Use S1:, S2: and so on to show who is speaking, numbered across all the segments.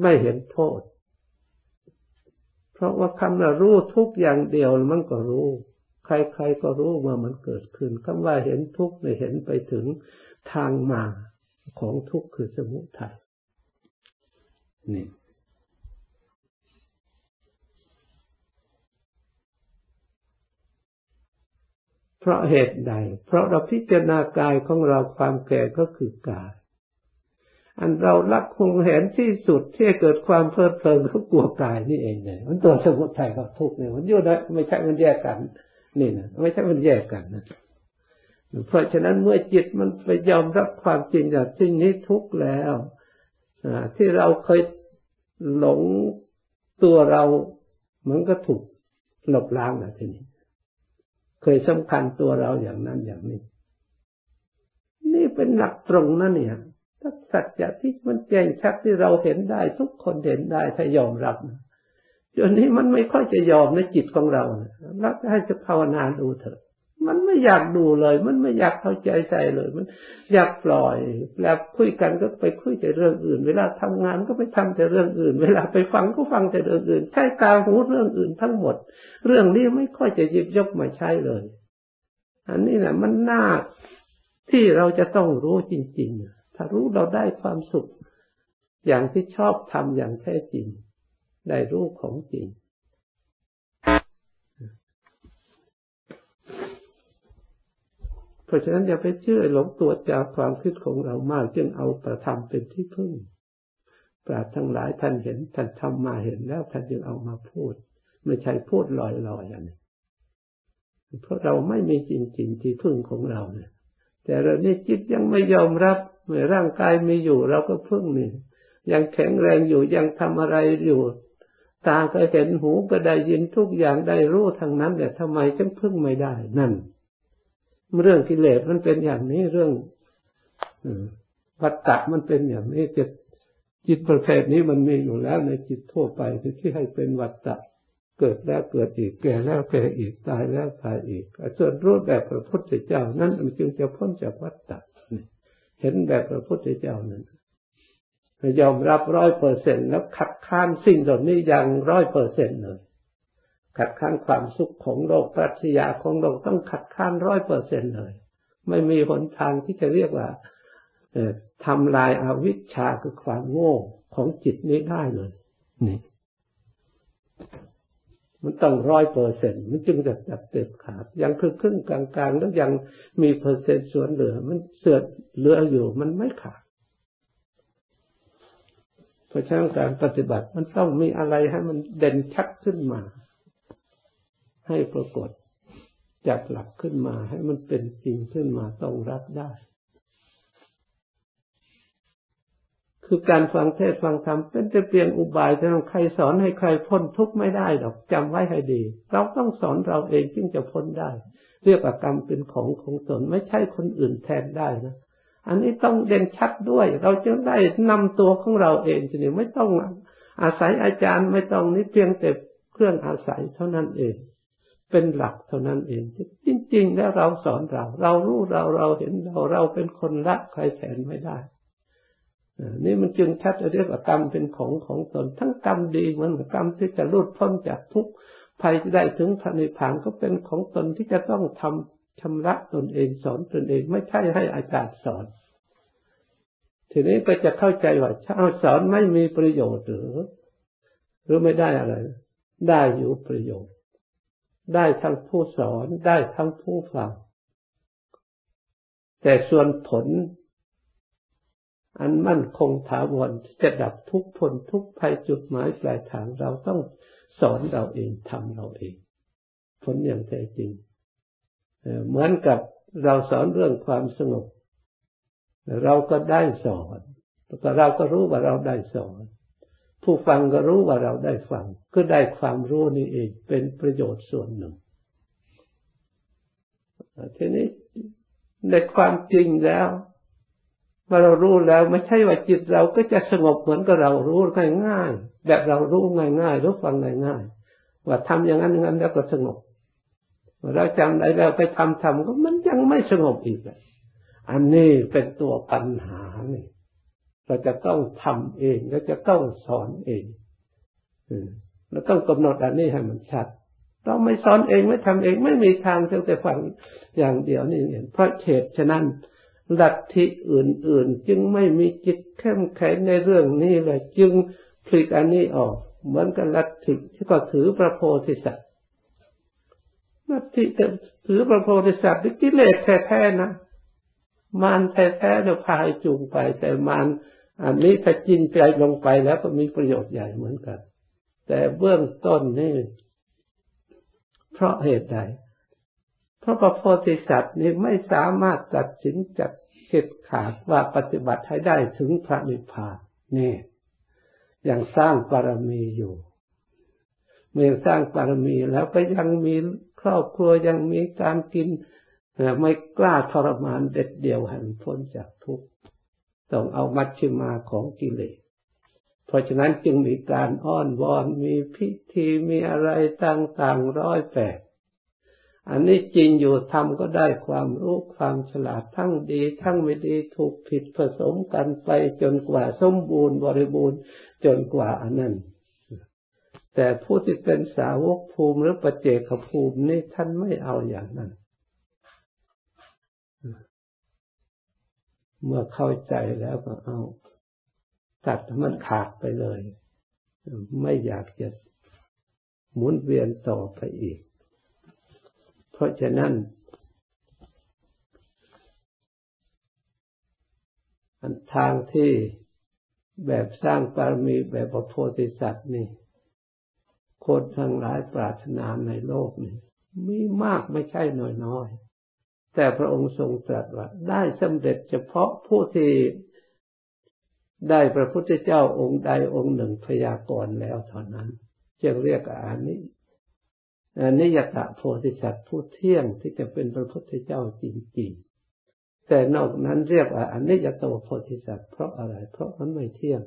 S1: ไม่เห็นโทษ เพราะว่าคำว่ารู้ทุกอย่างเดียวมันก็รู้ ใครๆก็รู้ว่ามันเกิดขึ้นคำว่าเห็นทุกเนี่ยเห็นไปถึงทางมาของทุกข์คือสมุทัยนี่เพราะเหตุใด เพราะเราพิจารณากายของเราความแก่ก็คือกาย อันเรารักคงเห็นที่สุดที่เกิดความเพลิดเพลินก็กลัวกายนี่เองเลยมันตัวสมุทัยกับทุกข์เนี่ยมันยู่ได้ไม่ใช่มันแยกกัน นี่นะไม่ใช่มันแยกกันนะเพราะฉะนั้นเมื่อจิตมันไปยอมรับความจริงอย่างจริงนี้ทุกข์แล้วที่เราเคยหลงตัวเรามันก็ถูกหลบล้างนะทีนี้ เคยสำคัญตัวเราอย่างนั้นอย่างนี้ นี่เป็นหลักตรงนั่นเนี่ย ถ้าสัจจะที่มันแจ้งชัดที่เราเห็นได้ ทุกคนเห็นได้ถ้ายอมรับจนนี้มันไม่ค่อยจะยอมในจิตของเราแล้วให้จะภาวนาดูเถอะ มันไม่อยากดูเลย มันไม่อยากเข้าใจใจเลย มันอยากปล่อย แล้วคุยกันก็ไปคุยแต่เรื่องอื่น เวลาทำงานก็ไปทำแต่เรื่องอื่น เวลาไปฟังก็ฟังแต่เรื่องอื่น ใช้ตาหูเรื่องอื่นทั้งหมด เรื่องนี้ไม่ค่อยจะหยิบยกมาใช้เลย อันนี้แหละมันน่าที่เราจะต้องรู้จริง ๆ ถ้ารู้เราได้ความสุข อย่างที่ชอบทำอย่างแท้จริง ได้รู้ของจริงเพราะฉะนั้นอย่าไปเชื่อหลงตัวจากความคิดของเรามากจึงเอาประธรรมเป็นที่พึ่ง ปราทั้งหลายท่านเห็นท่านทำมาเห็นแล้วท่านจึงเอามาพูด ไม่ใช่พูดลอยๆอย่างนี้เพราะเราไม่มีจริงๆที่พึ่งของเราเนี่ย แต่เรานี่จิตยังไม่ยอมรับเมื่อร่างกายมีอยู่ เราก็พึ่งนี่ยังแข็งแรงอยู่ยังทำอะไรอยู่ ตาก็เห็นหูก็ได้ยินทุกอย่างได้รู้ทางนั้นแต่ทำไมจึงพึ่งไม่ได้นั่น เรื่องกิเลสมันเป็นอย่างนี้เรื่องวัตตะมันเป็นอย่างนี้จิตจิตประเภทนี้มันมีอยู่แล้วในจิตทั่วไปที่ให้เป็นวัตตะ เกิดแล้วเกิดอีกแก่แล้วแก่อีกตายแล้วตายอีกส่วนรู้แบบพระพุทธเจ้านั้นมันจึงจะพ้นจากวัฏฏะเห็นแบบพระพุทธเจ้านั้นยอมรับร้อยเปอร์เซ็นต์แล้วขัดข้านสิ่งเหล่านี้อย่างร้อยเปอร์เซ็นต์เลยขัดข้านความสุขของโลกปรัชญาของโลกต้องขัดข้านร้อยเปอร์เซ็นต์เลย ไม่มีหนทางที่จะเรียกว่าทำลายอาวิชชาคือความโง่ของจิตนี้ได้เลยนี่ มันต้องร้อยเปอร์เซ็นต์มันจึงจะจับเต็มขาดยังคือครึ่งกลางๆ แล้วยังมีเปอร์เซ็นต์ส่วนเหลือ มันเสือเหลืออยู่มันไม่ขาดเพราะฉะนั้นการปฏิบัติมันต้องมีอะไรให้มันเด่นชัดขึ้นมา ให้ปรากฏจับหลักขึ้นมาให้มันเป็นจริงขึ้นมาต้องรับได้ คือการฟังเทศฟังธรรมเป็นแต่เพียงอุบายแต่ใครสอนให้ใครพ้นทุกข์ไม่ได้หรอกจำไว้ให้ดี เราต้องสอนเราเองจึงจะพ้นได้ เรียกว่ากรรมเป็นของของตนไม่ใช่คนอื่นแทนได้นะอันนี้ต้องเด่นชัดด้วย เราจะได้นำตัวของเราเองจะนี่ไม่ต้องอาศัยอาจารย์ไม่ต้องนี่เพียงแต่เครื่องอาศัยเท่านั้นเอง เป็นหลักเท่านั้นเอง จริง ๆ แล้วเราสอนเรา เรารู้เราเราเห็นเราเราเป็นคนละใครแทนไม่ได้ นี่มันจึงชัดเรียกว่ากรรมเป็นของของตน ทั้งกรรมดีเหมือนกรรมที่จะลุดพ้นจากทุกภัยจะได้ถึงพระนิพพานก็เป็นของตนที่จะต้องทำชำระตนเองสอนตนเองไม่ใช่ให้อาจารย์สอน ทีนี้ก็จะเข้าใจว่าชาวสอนไม่มีประโยชน์หรือ หรือไม่ได้อะไร ได้อยู่ประโยชน์ ได้ทั้งผู้สอนได้ทั้งผู้ฟังแต่ส่วนผล อันมั่นคงถาวรจะดับทุกผลทุกภัยจุดหมายปลายทางเราต้องสอนเราเองทำเราเอง ผลอย่างแท้จริงเหมือนกับเราสอนเรื่องความสงบเราก็ได้สอนแต่เราก็รู้ว่าเราได้สอน ผู้ฟังก็รู้ว่าเราได้ฟัง ก็ได้ความรู้นี่เอง เป็นประโยชน์ส่วนหนึ่งทีนี้ในความจริงแล้ว เมื่อเรารู้แล้วไม่ใช่ว่าจิตเราก็จะสงบเหมือนกับเรารู้ง่ายๆแบบเรารู้ง่ายๆรู้ฟังง่ายๆว่าทำอย่างนั้นอย่างนั้นแล้วก็สงบเราจำได้แล้วไปทำทำก็มันยังไม่สงบอีกอันนี้เป็นตัวปัญหานี่เราจะต้องทำเองเราจะต้องสอนเองเราต้องกำหนดอันนี้ให้มันชัดเราไม่สอนเองไม่ทำเองไม่มีทางเพียงแต่ฟังอย่างเดียวนี่เองเพราะเหตุฉะนั้น ลัทธิอื่น ๆ จึงไม่มีจิตเข้มแข็งในเรื่องนี้เลยจึงผลิกอันนี้ออก เหมือนกับลัทธิที่ก็ถือพระโพธิสัตว์ลัทธิถือพระโพธิสัตว์กิเลสแท้ๆนะมารแท้ๆเราพายจูงไป แต่มารอันนี้ถ้าจินใจลงไปแล้วก็มีประโยชน์ใหญ่เหมือนกัน แต่เบื้องต้นนี่เพราะเหตุใด เพราะพระโพธิสัตว์นี่ไม่สามารถตัดสินจัดเข็ดขาดว่าปฏิบัติให้ได้ถึงพระนิพพานนี่ยังสร้างบารมีอยู่ เมื่อสร้างบารมีแล้วก็ยังมีครอบครัวยังมีการกินไม่กล้าทรมานเด็ดเดียวหันพ้นจากทุกข์ต้องเอามัชฌิมาของกิเลส เพราะฉะนั้นจึงมีการอ้อนวอนมีพิธีมีอะไรต่างๆร้อยแปด อันนี้จริงอยู่ทำก็ได้ความรู้ความฉลาดทั้งดี ทั้งไม่ดีถูกผิดผสมกันไปจนกว่าสมบูรณ์บริบูรณ์จนกว่าอันนั้น แต่ผู้ที่เป็นสาวกภูมิหรือปเจกภูมินี่ท่านไม่เอาอย่างนั้น เมื่อเข้าใจแล้วก็เอาตัดมันขาดไปเลย ไม่อยากจะหมุนเวียนต่อไปอีก ราะฉะนั้น อันทางที่แบบสร้างปารมีแบบพระโพธิสัตว์นี่คนทั้งหลายปรารถนาในโลกนี่มีมากไม่ใช่น้อยน้อยแต่พระองค์ทรงตรัสว่าได้สำเร็จเฉพาะผู้ที่ได้พระพุทธเจ้าองค์ใดองค์หนึ่งพยากรณ์แล้วเท่านั้น จึงเรียกอานิ นิยตะโพธิสัตว์ผู้เที่ยงที่จะเป็นพระพุทธเจ้าจริงๆ แต่นอกนั้นเรียกว่าอนิยตโพธิสัตว์เพราะอะไร เพราะมันไม่เที่ยง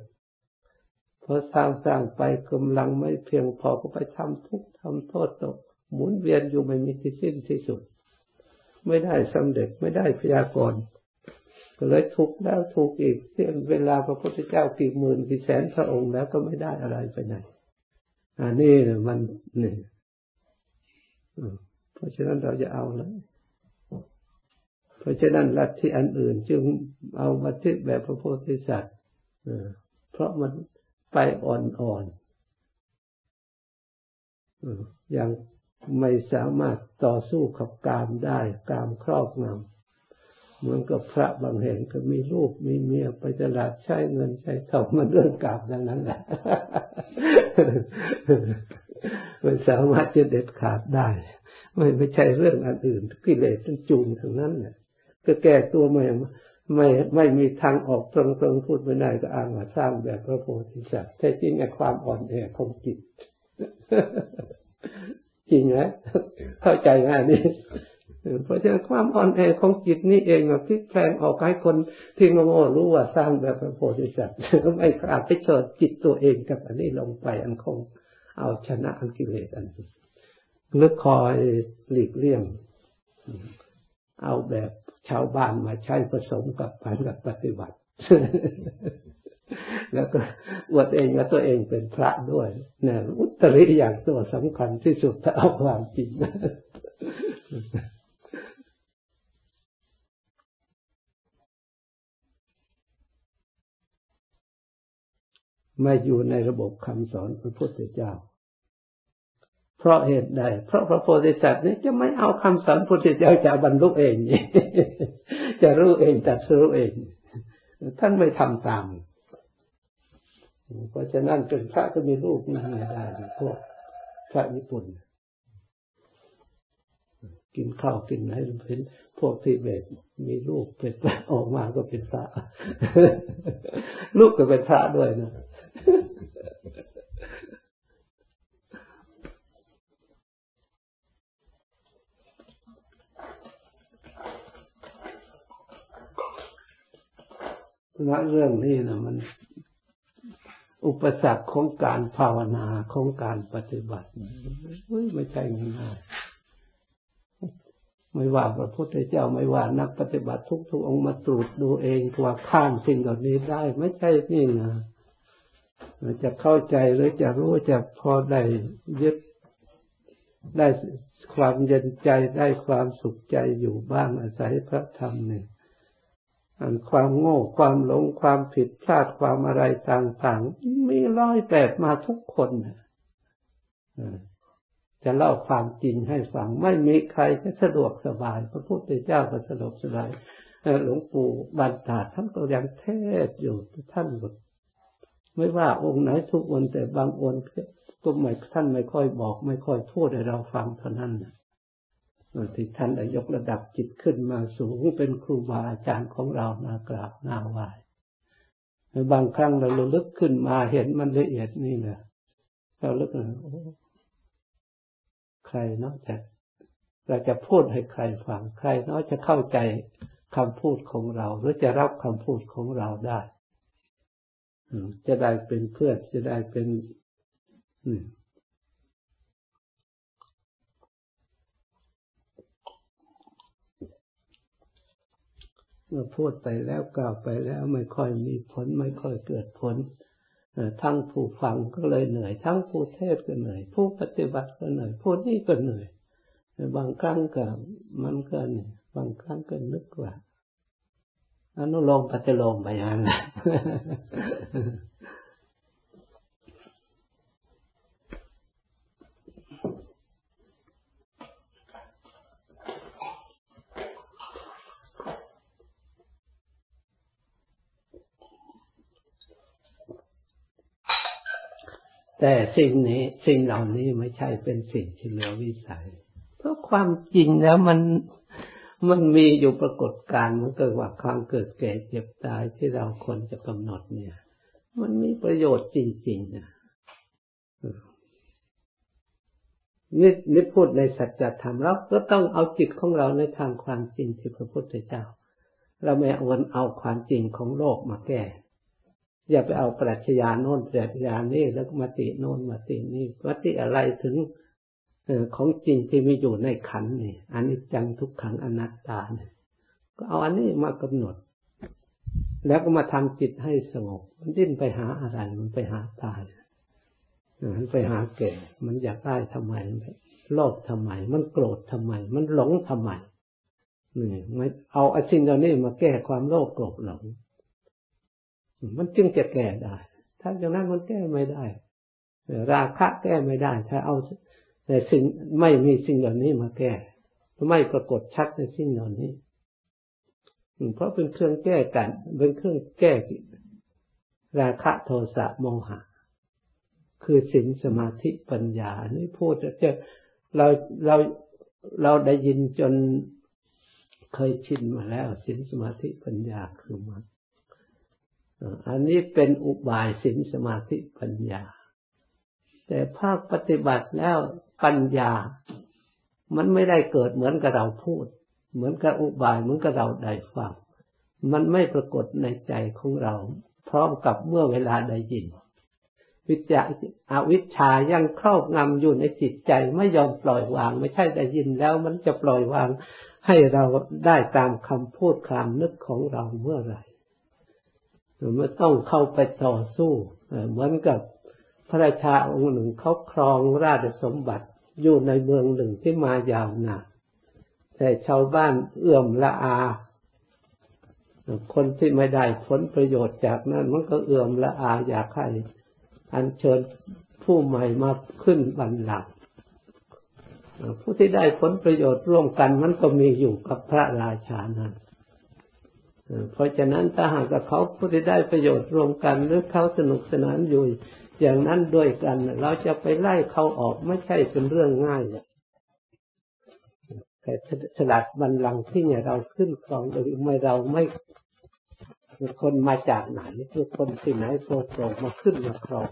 S1: เพอสร้างสร้างไปกำลังไม่เพียงพอก็ไปทำทุกข์ทำโทษตก หมุนเวียนอยู่ไม่มีที่สิ้นที่สุด ไม่ได้สำเร็จไม่ได้พยากรณ์ก็เลยทุกข์แล้วทุกข์อีกเสียเวลาพระพุทธเจ้ากี่หมื่นกี่แสนพระองค์แล้วก็ไม่ได้อะไรไปไหนอันนี้มันนี่ เพราะฉะนั้นเราจะเอาเลยเพราะฉะนั้นลัทธิอันอื่น จึงเอามาทิศแบบพระโพธิสัตว์เพราะมันไปอ่อนๆยังไม่สามารถต่อสู้กับกามได้กามครอบงำเหมือนกับพระบางแห่งก็มีลูกมีเมียไปตลาดใช้เงินใช้ทองมันเรื่องกามดังนั้นแหละ มันสามารถจะเด็ดขาดได้ไม่ไม่ใช่เรื่องอันอื่นกิเลสมันจูงทั้งนั้นเนี่ยก็แก้ตัวไม่ไม่ไม่มีทางออกตรงๆพูดไม่ได้ก็อ้างว่าสร้างแบบพระโพธิสัตว์แท้จริงไอ้ความอ่อนแอของจิตจริงไหมเข้าใจไหมนี่เพราะฉะนั้นความอ่อนแอของจิตนี่เองพลิกแปลงออกให้คนที่งงรู้ว่าสร้างแบบพระโพธิสัตว์ก็ไม่อาจไปเชิดจิตตัวเองกับอันนี้ลงไปอันคง เอาชนะอันกิเลสอันนี้หรือคอยหลีกเลี่ยง เอาแบบชาวบ้านมาใช้ผสมกับผันกับปฏิบัติ แล้วก็อวดเองว่าตัวเองเป็นพระด้วยเนี่ยอุตริอย่างตัวสำคัญที่สุดถ้าเอาความจริง ไม่อยู่ในระบบคำสอนพระพุทธเจ้า เพราะเหตุใด เพราะพระโพธิสัตว์นี้จะไม่เอาคำสอนพระพุทธเจ้าจะบรรลุเองจะรู้เองจัดรู้เอง ท่านไม่ทำตาม เพราะฉะนั้นเป็นพระก็มีรูปมีเมียได้พวกพระญี่ปุ่น กินข้าวกินอะไรเป็นพวกทิเบตมีลูกเป็นออกมาก็เป็นพระ ลูกก็เป็นพระด้วยนะ ละเรื่องนี้นะมัน อุปสรรคของการภาวนาของการปฏิบัติไม่ใช่ง่ายไม่ว่าพระพุทธเจ้าไม่ว่านักปฏิบัติทุกทุกองมาตรวจดูเองว่าข้ามสิ่งเหล่านี้ได้ ไม่ใช่นี่นะจะเข้าใจหรือจะรู้จะพอได้ยึดได้ความเย็นใจได้ความสุขใจอยู่บ้างอาศัยพระธรรมเนี่ย ความโง่ความหลงความผิดพลาดความอะไรต่างๆมีร้อยแปดมาทุกคนจะเล่าความจริงให้ฟัง ไม่มีใครจะสะดวกสบาย พระพุทธเจ้าก็สะดวกสบายหลวงปู่บรรดาท่านก็ยังเทศอยู่ท่านหมดไม่ว่าองค์ไหนทุกองค์แต่บางองค์ก็ไม่ท่านไม่ค่อยบอก ไม่ค่อยพูดให้เราฟังเท่านั้น ที่ท่านได้ยกระดับจิตขึ้นมาสูงเป็นครูบาอาจารย์ของเรานากราบนาไหว้บางครั้งเราลึกขึ้นมาเห็นมันละเอียดนี่แหละเราลึกเลยโอ้ใครนอกจากเราจะพูดให้ใครฟังใครนอกจะเข้าใจคำพูดของเรา หรือจะรับคำพูดของเราได้จะได้เป็นเพื่อนจะได้เป็น มื่อพูดไปแล้วกล่าวไปแล้วไม่ค่อยมีผลไม่ค่อยเกิดผลทั้งผู้ฟังก็เลยเหนื่อย ทั้งผู้เทศก็เหนื่อย ผู้ปฏิบัติก็เหนื่อยผู้นี่ก็เหนื่อย บางครั้งก็มันก็เหนื่อยบางครั้งก็นึกว่าอนุโลมปฏิโลมไปอย่างนั้น แต่สิ่งนี้สิ่งเหล่านี้ไม่ใช่เป็นสิ่งที่เหลือวิสัย เพราะความจริงแล้วมันมันมีอยู่ปรากฏการณ์มันเกิดว่าความเกิดแก่เจ็บตายที่เราควรจะกำหนดเนี่ย มันมีประโยชน์จริงๆนะนี่นี่พูดในสัจธรรมเราก็ต้องเอาจิตของเราในทางความจริงที่พระพุทธเจ้า เราไม่เอาเอาความจริงของโลกมาแก้ อย่าไปเอาปรัชญาโน้นปรัชญานี่แล้วมติโน้นมตินี่มติอะไรถึงของจริงที่มีอยู่ในขันนี่อันนี้จังทุกขังอนัตตาเนี่ยก็เอาอันนี้มากำหนด แล้วก็มาทำจิตให้สงบ มันดิ้นไปหาอะไรมันไปหาตายมันไปหาแก่ มันอยากได้ทำไมโลภทำไม มันโกรธทำไม มันหลงทำไมนี่ไม่เอาอสิ่งเหล่านี้มาแก้ความโลภโกรธหลง มันจึงจะแก้ได้ ถ้าอย่างนั้นมันแก้ไม่ได้ ราคะแก้ไม่ได้ ถ้าเอาแต่สิ่งไม่มีสิ่งเหล่านี้มาแก้ไม่ปรากฏชัดในสิ่งเหล่านี้ เพราะเป็นเครื่องแก้กัน เป็นเครื่องแก้ราคะโทสะโมหะ คือสินสมาธิปัญญา นี่พูดจะเราเราเราได้ยินจนเคยชินมาแล้วสินสมาธิปัญญาคือมัน อันนี้เป็นอุบายสินสมาธิปัญญา แต่ภาคปฏิบัติแล้วปัญญา มันไม่ได้เกิดเหมือนกับเราพูด เหมือนกับอุบายเหมือนกับเราได้ฟังมันไม่ปรากฏในใจของเรา พร้อมกับเมื่อเวลาได้ยิน วิจาอาวิชายังครอบงำอยู่ในจิตใจไม่ยอมปล่อยวาง ไม่ใช่ได้ยินแล้วมันจะปล่อยวางให้เราได้ตามคำพูดคำนึกของเราเมื่อไหร่ มันต้องเข้าไปต่อสู้เหมือนกับพระราชาองค์หนึ่งเขาครองราชสมบัติอยู่ในเมืองหนึ่งที่มายาวนานแต่ชาวบ้านเอื้อมละอา คนที่ไม่ได้ผลประโยชน์จากนั้น มันก็เอื้อมละอาอยากให้อันเชิญผู้ใหม่มาขึ้นบัลลังก์ผู้ที่ได้ผลประโยชน์ร่วมกันมันก็มีอยู่กับพระราชานั้น เพราะฉะนั้นถ้าหากเขาผู้ที่ได้ประโยชน์รวมกันหรือเขาสนุกสนานอยู่ อย่างนั้นด้วยกัน เราจะไปไล่เขาออกไม่ใช่เป็นเรื่องง่ายเลยแต่ฉลาดบันลังที่เนี่ยเราขึ้นครองโดยไม่เราไม่คนมาจากไหนคือคนที่ไหนโปรโปรมาขึ้นมาครอง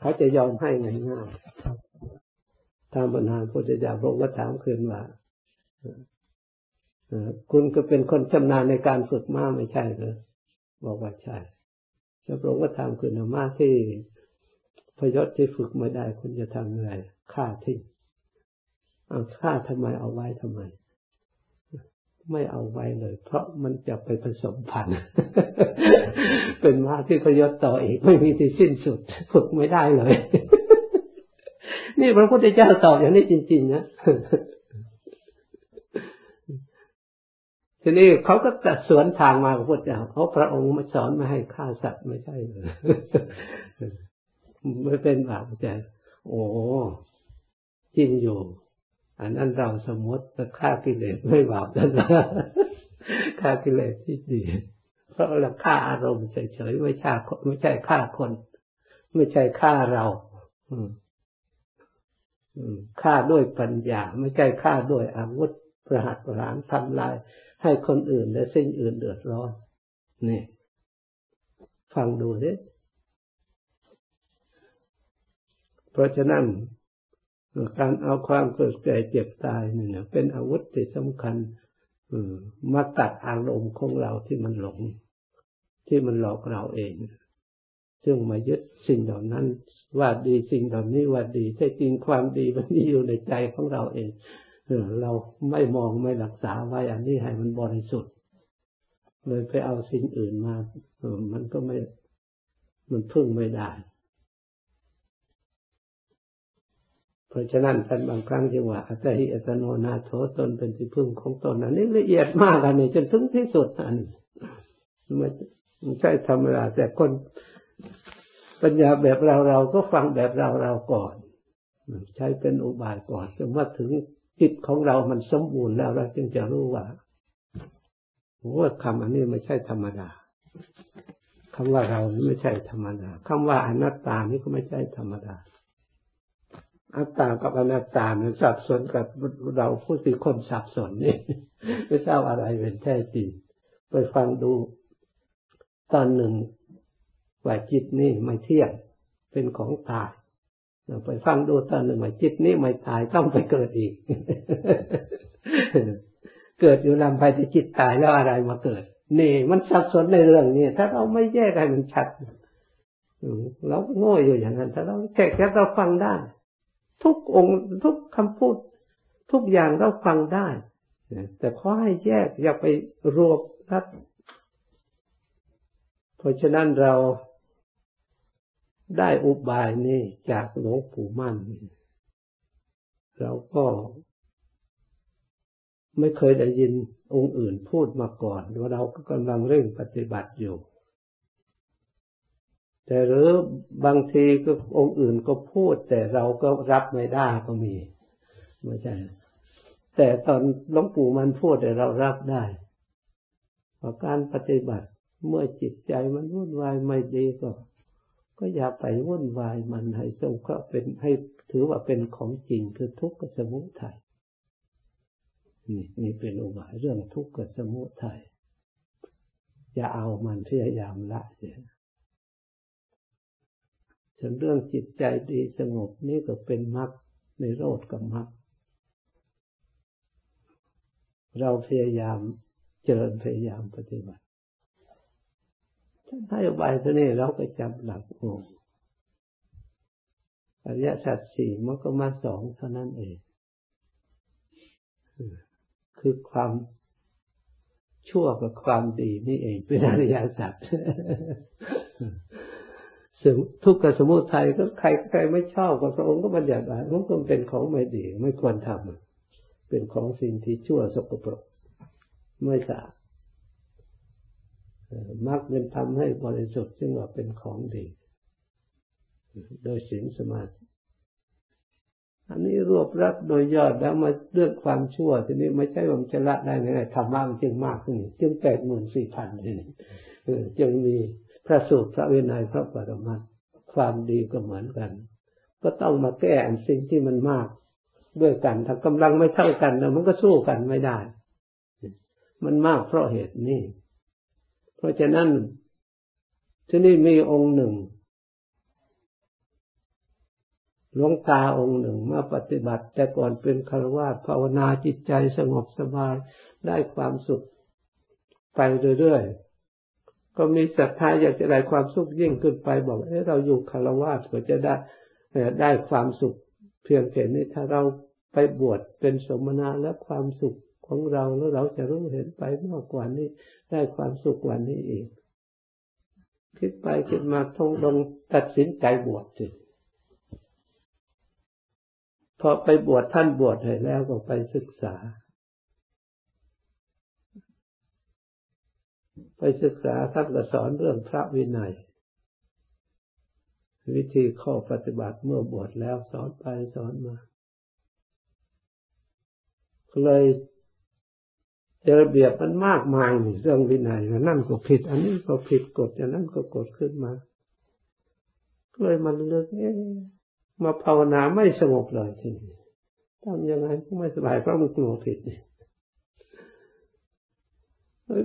S1: เขาจะยอมให้ง่ายๆถ้าปัญหาพุทธเจ้าพระองค์ก็ถามคืนว่า คุณก็เป็นคนชำนาญในการฝึกมาไม่ใช่หรือบอกว่าใช่จ้าพระองค์ก็ทำคุณม้าที่พยศที่ฝึกไม่ได้ คุณจะทำอะไรฆ่าทิ้งเอาฆ่าทำไมเอาไว้ทำไม ไม่เอาไว้เลย เพราะมันจะไปผสมพันธุ์เป็นมาที่พยศต่ออีก ไม่มีที่สิ้นสุด ฝึกไม่ได้เลย นี่พระพุทธเจ้าตอบอย่างนี้จริง ๆ นะ ทีนี้เขาก็ตัดสวนทางมากับพระเจ้าเพราะพระองค์มาสอนไม่ให้ฆ่าสัตว์ไม่ใช่เลยไม่เป็นบาปใจโอ้จริงอยู่ อันนั้นเราสมมติจะฆ่ากิเลสไม่บาปนั่นละฆ่ากิเลสที่ดี เพราะเราฆ่าอารมณ์เฉยๆไม่ใช่ไม่ใช่ฆ่าคน ไม่ใช่ฆ่าเราฆ่าด้วยปัญญา ไม่ใช่ฆ่าด้วยอาวุธประหัตประหารทำลาย ให้คนอื่นและสิ่งอื่นเดือดร้อนนี่ฟังดูสิเพราะฉะนั้นการเอาความเกิดแก่เจ็บตายเนี่ยเป็นอาวุธที่สำคัญมาตัดอารมณ์ของเราที่มันหลง ที่มันหลอกเราเอง ซึ่งมายึดสิ่งเหล่านั้น ว่าดีสิ่งเหล่านี้ว่าดีแท้จริงความดีมันอยู่ในใจของเราเอง เราไม่มองไม่รักษาไว้อันนี้ให้มันบริสุทธิ์ เลยไปเอาสิ่งอื่นมามันก็ไม่ มันพึ่งไม่ได้ เพราะฉะนั้นท่านบางครั้งจึงว่าอัตหิอัตโนนาโถตนเป็นที่พึ่งของตนอันนี้ละเอียดมากอันนี้จนถึงที่สุดอันไม่ใช่ธรรมดาแต่คนปัญญาแบบเราเราก็ฟังแบบเราเราก่อน ใช้เป็นอุบายก่อนจนว่าถึง จิตของเรามันสมบูรณ์แล้วเราจึงจะรู้ว่าว่าคำอันนี้ไม่ใช่ธรรมดาคำว่าเราไม่ใช่ธรรมดาคำว่าอนัตตานี่ก็ไม่ใช่ธรรมดาอัตตากับอนัตตามันสับสนกับเราผู้ที่คนสับสนนี่ไม่ทราบอะไรเป็นแท้จริงไปฟังดูตอนหนึ่งว่าจิตนี่ไม่เที่ยงเป็นของตาย ไปฟังดูตอนหนึ่งว่าจิตนี้ไม่ตายต้องไปเกิดอีก เกิดอยู่ลำไปที่จิตตายแล้วอะไรมาเกิด นี่ มันสับสนในเรื่องนี้ถ้าเราไม่แยกให้มันชัดเราโง่อยู่อย่างนั้นถ้าเราแค่แค่เราฟังได้ ทุกองค์ทุกคำพูด ทุกอย่างเราฟังได้แต่ขอให้แยกอย่าไปรวบรัดเพราะฉะนั้นเรา ได้อุบายนี้จากหลวงปู่มั่นเราก็ไม่เคยได้ยินองค์อื่นพูดมาก่อนว่าเราก็กำลังเร่งปฏิบัติอยู่ แต่หรือบางทีก็องค์อื่นก็พูด แต่เราก็รับไม่ได้ก็มีไม่ใช่แต่ตอนหลวงปู่มันพูดแต่เรารับได้พอการปฏิบัติเมื่อจิตใจมันวุ่นวายไม่ดีก็ ก็อย่าไปวุ่นวายมันให้ทรงก็เป็นให้ถือว่าเป็นของจริงคือทุกข์กับสมุทัยนี่นี่เป็นอุบายเรื่องทุกข์กับสมุทัยอย่าเอามันพยายามละเสียส่วนเรื่องจิตใจดีสงบนี่ก็เป็นมรรคในโรดกับมรรคเราพยายามเจริญพยายามปฏิบัติ ท่านให้อบายท่านี้เราก็จำหลักโอ้อริยสัจสี่มันก็มาสองเท่านั้นเอง คือความชั่วกับความดีนี่เองเป็นอริยสัจทุกข์กับสมุทัยก็ใครใครไม่ชอบก็พระองค์ก็บัญญัติว่ามันก็เป็นของไม่ดี ไม่ควรทำเป็นของสิ่งที่ชั่วสกปรกไม่สะอาด มักเป็นทำให้บริสุทธิ์ซึ่งว่าเป็นของดี โดยศีลสมาธิอันนี้รวบรัดโดยยอดแล้วมาเรื่องความชั่ว ทีนี้ไม่ใช่ว่ามันจะละได้ไงทำมากจึงมากขึ้นจึงแปดหมื่นสี่พันนี่จึงมีพระสูตรพระวินัยพระปรมัตความดีก็เหมือนกัน ก็ต้องมาแก้อันสิ่งที่มันมากด้วยกันถ้ากำลังไม่เท่ากันแล้วมันก็สู้กันไม่ได้ มันมากเพราะเหตุนี้ ราะฉะนั้นที่นี่มีองค์หนึ่งหลวงตาองค์หนึ่งมาปฏิบัติ แต่ก่อนเป็นคารวะภาวนาจิตใจสงบสบายได้ความสุขไปเรื่อยๆก็มีศรัทธาอยากจะได้ความสุขยิ่งขึ้นไปบอกเออเราอยู่คารวะก็จะได้ได้ความสุข เพียงแค่นี้ถ้าเราไปบวชเป็นสมณะและความสุข ของเราแล้วเราจะรู้เห็นไปมากกว่านี้ ได้ความสุขกว่านี้อีกคิดไปคิดมาทงลงตัดสินใจบวชสิพอไปบวชท่านบวชให้แล้วก็ไปศึกษา ไปศึกษาท่านก็สอนเรื่องพระวินัย วิธีข้อปฏิบัติเมื่อบวชแล้วสอนไปสอนมาเลย เจอเบียบมันมากมายเรื่องวินัยนั่นก็ผิด อันนี้ก็ผิดกฎอย่างนั้นก็กฎขึ้นมาเลยมันเลือกเอ๊มาภาวนาไม่สงบเลยทีนี้ทำยังไงก็ไม่สบายเพราะมันกลัวผิดนี่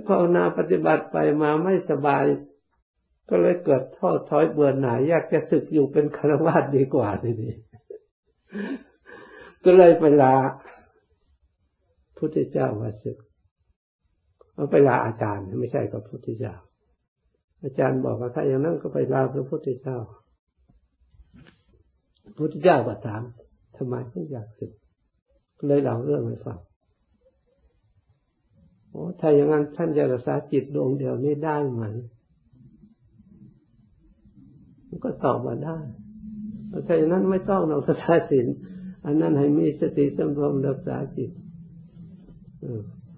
S1: ภาวนาปฏิบัติไปมาไม่สบาย ก็เลยเกิดท้อถอยเบื่อหน่ายอยากจะศึกอยู่เป็นคารวะดีกว่าทีนี้ก็เลยไปลาพุทธเจ้าว่าศึก เอาไปลาอาจารย์ไม่ใช่กับพระพุทธเจ้า อาจารย์บอกว่าถ้าอย่างนั้นก็ไปลาพระพุทธเจ้าพระพุทธเจ้าก็ถามทำไมถึงอยากศึกเลยเล่าเรื่องให้ฟังโอ้ถ้าอย่างนั้นท่านจะรักษาจิตดวงเดียวนี้ได้ไหมมันก็ตอบว่าได้ถ้าอย่างนั้นไม่ต้องเรารักษาศีลอันนั้นให้มีสติสำรวมรักษาจิต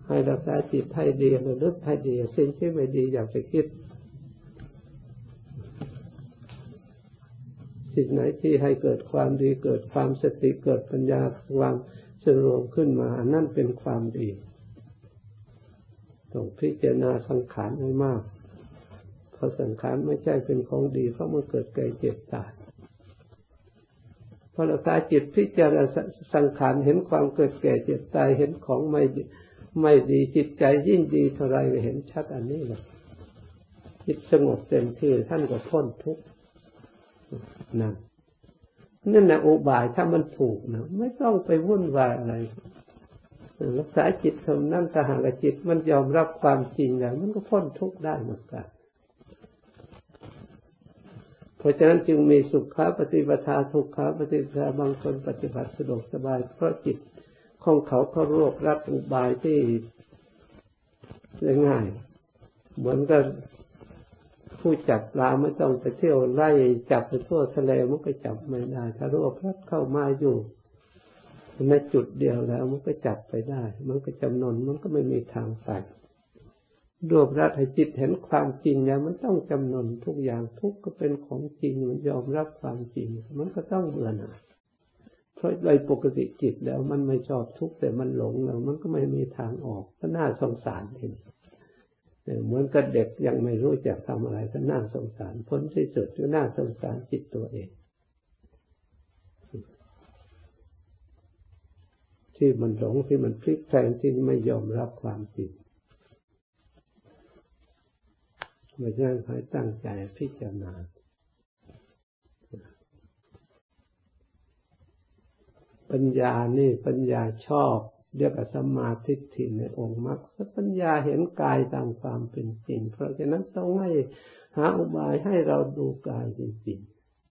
S1: ให้รักษาจิตให้ดีระลึกให้ดีสิ่งที่ไม่ดีอย่าไปคิดสิ่งไหนที่ให้เกิดความดีเกิดความสติเกิดปัญญาความสรวมขึ้นมา นั่นเป็นความดีต้องพิจารณาสังขารให้มาก เพราะสังขารไม่ใช่เป็นของดีเพราะมันเกิดเกิดเจ็บตายพอเราตาจิตพิจารณาสังขารเห็นความเกิดแก่เจ็บตายเห็นของไม่ ไม่ดีจิตใจยิ่งดีเท่าไรเห็นชัดอันนี้เลยจิตสงบเต็มที่ท่านก็พ้นทุกข์นั่นนั่นแหละอุบายถ้ามันถูกนะไม่ต้องไปวุ่นวายอะไรรักษาจิตทำนั่นถ้าหากจิตมันยอมรับความจริงแล้วมันก็พ้นทุกข์ได้เหมือนกันเพราะฉะนั้นจึงมีสุขาปฏิบัติทุกขาปฏิบัติบางคนปฏิบัติสะดวกสบายเพราะจิต ของเขาเขารวบรัดอุบายที่ง่ายเหมือนกับผู้จับปลาไม่ต้องไปเที่ยวไล่จับไปทั่วทะเลมันก็จับไม่ได้ถ้ารวบรัดเข้ามาอยู่ในจุดเดียวแล้วมันก็จับไปได้ มันก็จำนนมันก็ไม่มีทางไปรวบรัดให้จิตเห็นความจริงแล้วมันต้องจำนนทุกอย่างทุกก็เป็นของจริงมันยอมรับความจริง มันก็ต้องเบื่อหน่าย ราะโดยปกติจิตแล้วมันไม่ชอบทุกข์แต่มันหลงแล้ว มันก็ไม่มีทางออกก็น่าสงสารทีนี้เหมือนกับเด็กยังไม่รู้จักทำอะไรก็น่าสงสารผลที่สุดก็น่าสงสารจิตตัวเอง ที่มันหลงที่มันพลิกแพลงที่ไม่ยอมรับความจริงไม่ใช่ให้ตั้งใจพิจารณา ปัญญานี่ปัญญาชอบเรียกว่าสมาธิทิในองค์มรรคปัญญาเห็นกายตามความเป็นจริง เพราะฉะนั้นต้องให้หาอุบายให้เราดูกายจริง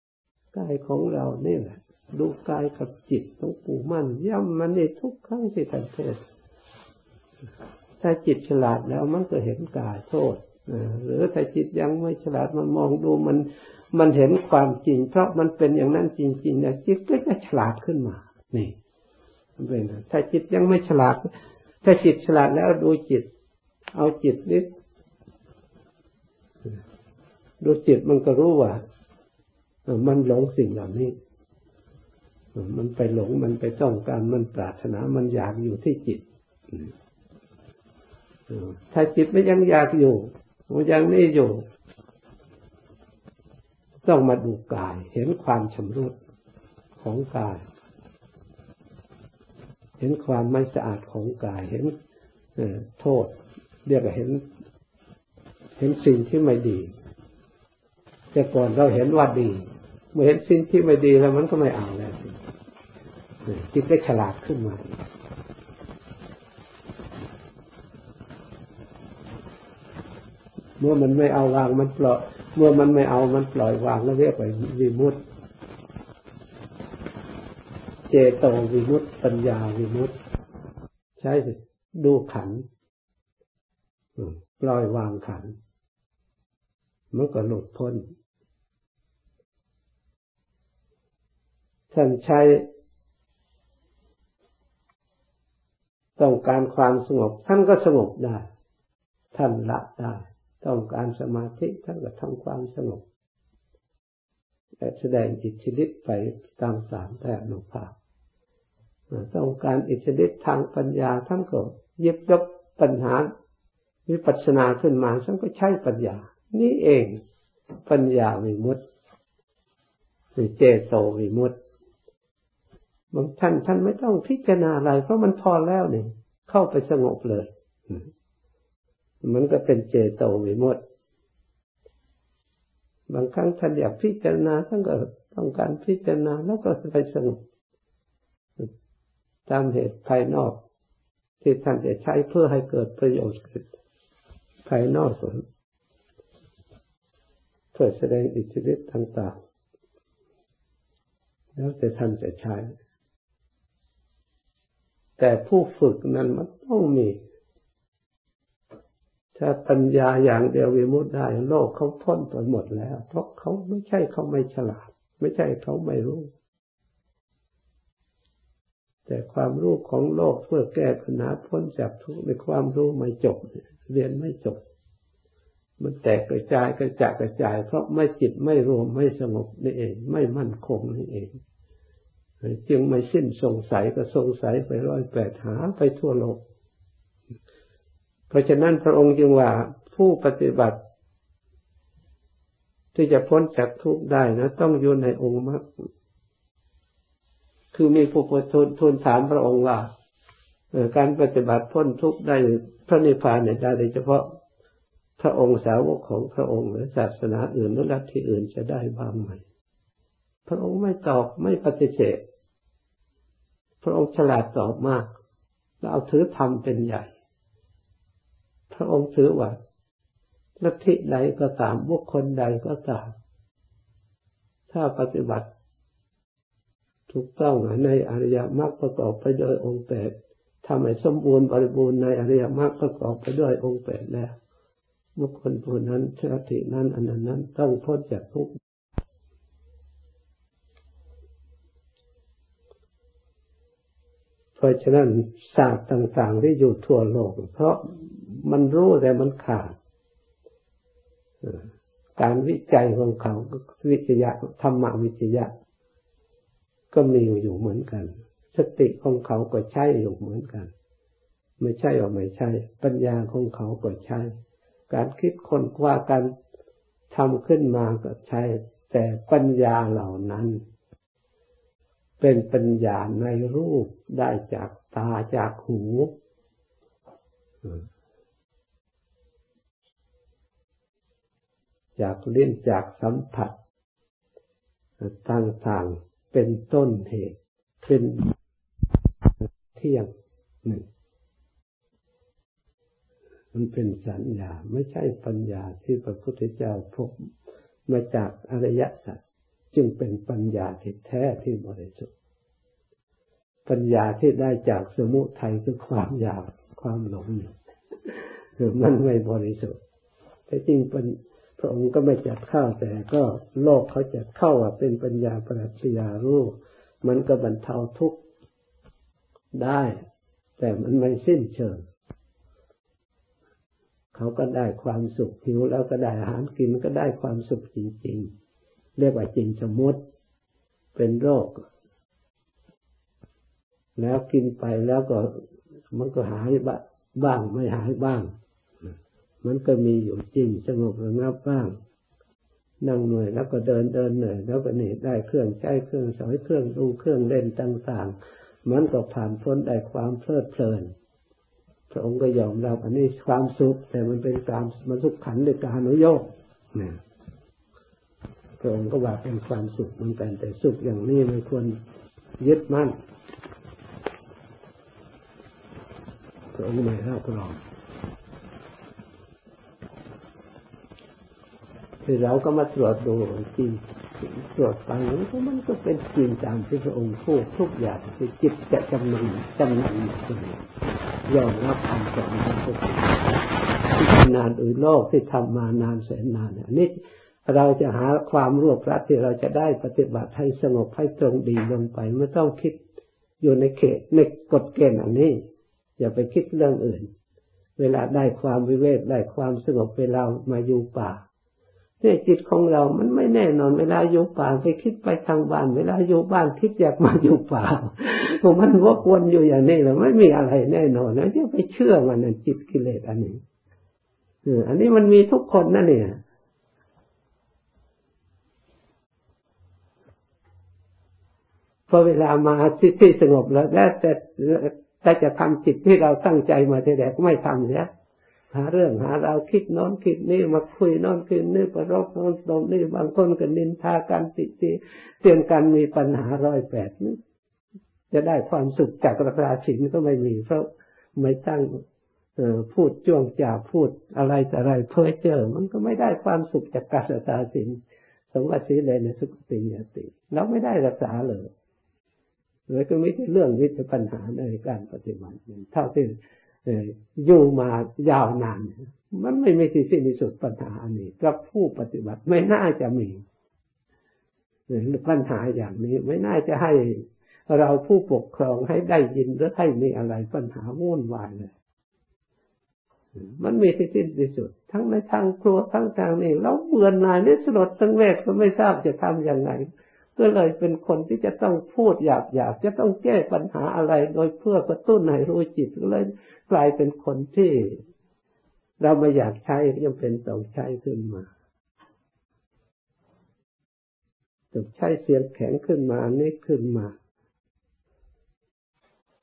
S1: ๆกายของเรานี่แหละ ดูกายกับจิตต้องปูมั่นย่ำมันในทุกครั้งที่ท่านเทศถ้าจิตฉลาดแล้วมันก็เห็นกายโทษหรือถ้าจิตยังไม่ฉลาดมันมองดูมันมันเห็นความจริง เพราะมันเป็นอย่างนั้นจริงๆเนี่ยจิตก็จะฉลาดขึ้นมา นี่เป็นถ้าจิตยังไม่ฉลาด ถ้าจิตฉลาดแล้วดูจิต เอาจิตนิดดูจิตมันก็รู้ว่ามันหลงสิ่งเหล่านี้ มันไปหลงมันไปต้องการมันปรารถนามันอยากอยู่ที่จิตถ้าจิตไม่ยังอยากอยู่มันยังไม่อยู่ ต้องมาดูกาย เห็นความชำรุดของกาย เห็นความไม่สะอาดของกาย เห็นโทษ เรียกว่าเห็น เห็นสิ่งที่ไม่ดี แต่ก่อนเราเห็นว่าดี เมื่อเห็นสิ่งที่ไม่ดีแล้วมันก็ไม่เอาแล้วจิตได้ฉลาดขึ้นมาเมื่อมันไม่เอาวางมันปล่อย เมื่อมันไม่เอามันปล่อย วางแล้วเรียกว่าวิมุตต เจโตวิมุตติปัญญาวิมุตติใช่สิดูขันปล่อยวางขันมันก็หลุดพ้นท่านใช้ต้องการความสงบ ท่านก็สงบได้ ท่านละได้ ต้องการสมาธิท่านก็ทำความสงบและแสดงอิทธิฤทธิ์ไปตามสามแต่นุภาพ ต้องการอิทธิฤทธิ์ทางปัญญาท่านก็ยิบยกปัญหาวิปัสสนาขึ้นมาท่านก็ใช้ปัญญา นี่เองปัญญาวิมุตติหรือเจโตวิมุตติบางท่านท่านไม่ต้องพิจารณาอะไร เพราะมันพอแล้วเนี่ยเข้าไปสงบเลย มันก็เป็นเจโตวิมุตติบางครั้งท่านอยากพิจารณาท่านก็ต้องการพิจารณาแล้วก็ไปสงบ ตามเหตุภายนอก ที่ท่านจะใช้เพื่อให้เกิดประโยชน์ภายนอกส่วนเพื่อแสดงอิทธิฤทธิ์ต่างๆ แล้วแต่ท่านจะใช้ แต่ผู้ฝึกนั้นมันต้องมี ถ้าปัญญาอย่างเดียววิมุตได้ โลกเขาพ้นไปหมดแล้ว เพราะเขาไม่ใช่เขาไม่ฉลาด ไม่ใช่เขาไม่รู้ แต่ความรู้ของโลกเพื่อแก้ปัญหาพ้นจากทุกข์ในความรู้ไม่จบ เรียนไม่จบ มันแตกกระจายกระจายกระจาย เพราะไม่จิตไม่รวมไม่สงบนี่เอง ไม่มั่นคงนี่เอง จึงไม่สิ้นสงสัยก็สงสัยไปร้อยแปดหาไปทั่วโลก เพราะฉะนั้นพระองค์จึงว่าผู้ปฏิบัติ ที่จะพ้นจากทุกข์ได้นะ ต้องอยู่ในองค์มรรค คือมีผู้ทูลทูลถามพระองค์ว่าการปฏิบัติพ้นทุกข์ได้พระนิพพานเนี่ยได้โดยเฉพาะพระองค์สาวกของพระองค์หรือศาสนาอื่นหรือลัทธิอื่นจะได้บ้างไหมพระองค์ไม่ตอบไม่ปฏิเสธ พระองค์ฉลาดตอบมากแล้วเอาถือธรรมเป็นใหญ่ พระองค์ถือว่าลัทธิใดก็ตามบุคคลใดก็ตาม ถ้าปฏิบัติ ถูกต้องในอริยมรรคประกอบไปด้วยองค์แปดทำให้สมบูรณ์บริบูรณ์ในอริยมรรคประกอบไปด้วยองค์แปดแล้วบุคคลผู้นั้นลัทธินั้นอันนั้นนั้นต้องพ้นจากทุกข์ราะฉะนั้นศาสตร์ต่าง ๆ ที่อยู่ทั่วโลก เพราะมันรู้แต่มันขาดการวิจัยของเขาวิทยาธรรมวิทยา ก็มีอยู่เหมือนกัน สติของเขาก็ใช่อยู่เหมือนกัน ไม่ใช่หรือไม่ใช่ ปัญญาของเขาก็ใช่ การคิดคนว่าการทำขึ้นมาก็ใช่ แต่ปัญญาเหล่านั้น เป็นปัญญาในรูปได้จากตาจากหูจากเลิ้นจากสัมผัสต่างๆ เป็นต้นเหตุ เป็นเที่ยงหนึ่ง มันเป็นสัญญา ไม่ใช่ปัญญาที่พระพุทธเจ้าพบมาจากอริยสัจจึงเป็นปัญญาที่แท้ที่บริสุทธิ์ ปัญญาที่ได้จากสมุทัยคือความอยากความหลงคือมันไม่บริสุทธิ์แต่จริงเป็น พระองค์ก็ไม่จัดเข้าแต่ก็โลกเขาจัดเข้าว่าเป็นปัญญาปรัชญารู้มันก็บรรเทาทุกข์ได้ แต่มันไม่สิ้นเชิงเขาก็ได้ความสุขหิวแล้วก็ได้อาหารกินก็ได้ความสุขจริง ๆ เรียกว่าจริงสมมติเป็นโรค แล้วกินไปแล้วก็มันก็หายบ้างไม่หายบ้าง มันก็มีอยู่จริงสงบระงับบ้าง นั่งเหนื่อยแล้วก็เดินเดินเหนื่อยแล้วก็นี่ได้เครื่องใช้เครื่องสอยเครื่องดูเครื่องเล่นต่างๆ มันก็ผ่านพ้นได้ความเพลิดเพลินพระองค์ก็ยอมรับอันนี้ความสุข แต่มันเป็นการมันสุขขันในการอนุโยกเนี่ยพระองค์ก็ว่าเป็นความสุขเหมือนกัน แต่สุขอย่างนี้ไม่ควรยึดมั่นพระองค์ไม่รับรอง ที่เราก็มาตรวจดูจริงตรวจไปมันก็มันก็เป็นจริงตามที่พระองค์พูดทุกอย่างที่จิตจะจำนำจำนำตัวยอมรับคำสอนของพระองค์ที่นานอื่นโลกที่ทำมานานแสนนานเนี่ยนี่เราจะหาความรวบรัดที่เราจะได้ปฏิบัติให้สงบให้ตรงดีลงไปไม่ต้องคิดอยู่ในเขตในกฎเกณฑ์อันนี้ อย่าไปคิดเรื่องอื่น เวลาได้ความวิเวกได้ความสงบเวลามาอยู่ป่า เนี่ยจิตของเรามันไม่แน่นอนเวลาอยู่ป่าไปคิดไปทางบ้าน เวลาอยู่บ้านคิดอยากมาอยู่ป่าผมมันวกวนอยู่อย่างนี้แล้วไม่มีอะไรแน่นอนนะจะไปเชื่อมันนะจิตกิเลสอันนี้อันนี้มันมีทุกคนนะเนี่ยพอเวลามาที่ที่สงบแล้วแต่แต่จะทำจิตที่เราตั้งใจมาแต่แรกไม่ทำเนี่ย หาเรื่องหาเราคิดน้อนคิดนี่มาคุยน้อนคิดนี่ประรบน้อนตรงนี่บางคนก็นินทากันติตีเตือนกันมีปัญหาร้อยแปดนี่จะได้ความสุขจากราชินก็ไม่มีเพราะไม่ตั้งเออพูดจ้วงจ่าพูดอะไรแต่อะไรเพ้อเจอมันก็ไม่ได้ความสุขจากการรักษาศีลสมวัติศีเลยในสุขติยติเราไม่ได้รักษาเลยเลยก็ไม่ใช่เรื่องวิทยปัญหาในการปฏิบัติเท่าที่ อยู่มายาวนาน มันไม่มีที่สิ้นสุดปัญหาอันนี้กับผู้ปฏิบัติไม่น่าจะมีปัญหาอย่างนี้ไม่น่าจะให้เราผู้ปกครองให้ได้ยินหรือให้มีอะไรปัญหาวุ่นวายเลย มันมีที่สิ้นที่สุด ทั้งในทางครัวทั้งทางนี้เราเบื่อหน่ายนี่สลดทั้งแวกก็ไม่ทราบจะทำยังไง ก็เลยเป็นคนที่จะต้องพูดหยาบหยาบจะต้องแก้ปัญหาอะไร โดยเพื่อกระตุ้นให้รู้จิตก็เลย ลายเป็นคนที่เราไม่อยากใช้ยังเป็นต้องใช้ขึ้นมาถูกใช้เสียงแข็งขึ้นมานี่ขึ้นมา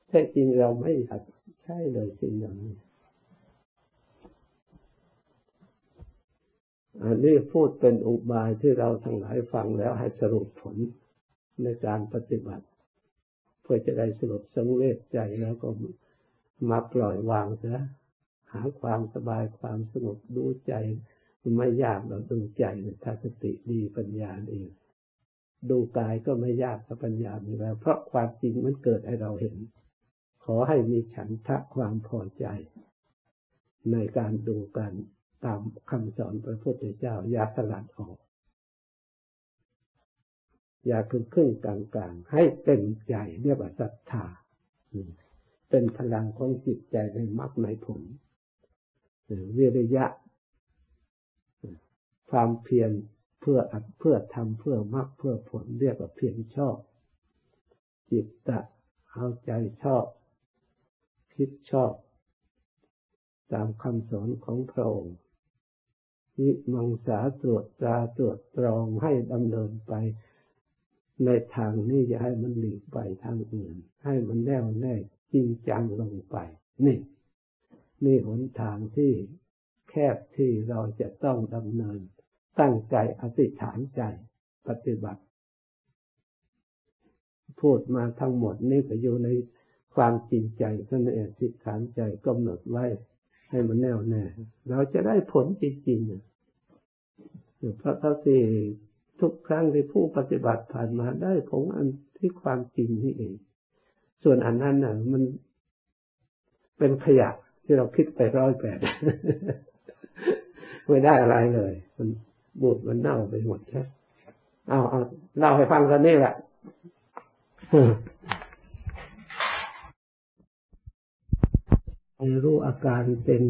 S1: แท้จริงเราไม่อยากใช้เลยสิ่งอย่างนี้อันนี้พูดเป็นอุบายที่เราทั้งหลายฟังแล้วให้สรุปผลในการปฏิบัติ เพื่อจะได้สรุปสังเวชใจแล้วก็ มาปล่อยวางซะหาความสบายความสงบดูใจไม่ยากเราดูใจถ้าสติดีปัญญาดีดูกายก็ไม่ยากถ้าปัญญามีแล้ว เพราะความจริงมันเกิดให้เราเห็น ขอให้มีฉันทะความพอใจ ในการดูกันตามคำสอนพระพุทธเจ้าอย่าสลัดออก อย่าคึงครึ่งกลางกลางให้เต็มใจเรียกว่าศรัทธา เป็นพลังของจิตใจในมรรคในผลวิริยะ ความเพียรเพื่ออัดเพื่อทำเพื่อมรรคเพื่อผลเรียกว่าเพียรชอบ จิตตะเอาใจชอบ คิดชอบ ตามคำสอนของพระองค์วิมังสาตรวจตราตรวจตรองให้ดำเนินไป ในทางนี้อย่าให้มันหลีกไปทางอื่น ให้มันแน่วแน่ จริงจังลงไป นี่ นี่หนทางที่แคบที่เราจะต้องดำเนิน ตั้งใจอธิษฐานใจปฏิบัติ พูดมาทั้งหมดนี่ก็อยู่ในความจริงใจท่านเองอธิษฐานใจกำหนดไว้ ให้มันแน่วแน่ เราจะได้ผลจริงๆเพราะเท่าที่ทุกครั้งที่ผู้ปฏิบัติผ่านมาได้ผลอันที่ความจริงนี่เอง ส่วนอันนั้นน่ะ มันเป็นขยะที่เราคิดไปร้อยแปดไม่ได้อะไรเลย มันบูดมันเน่าไปหมดแค่เอาเอาเล่าให้ฟังกันนี่แหละรู้อาการเป็น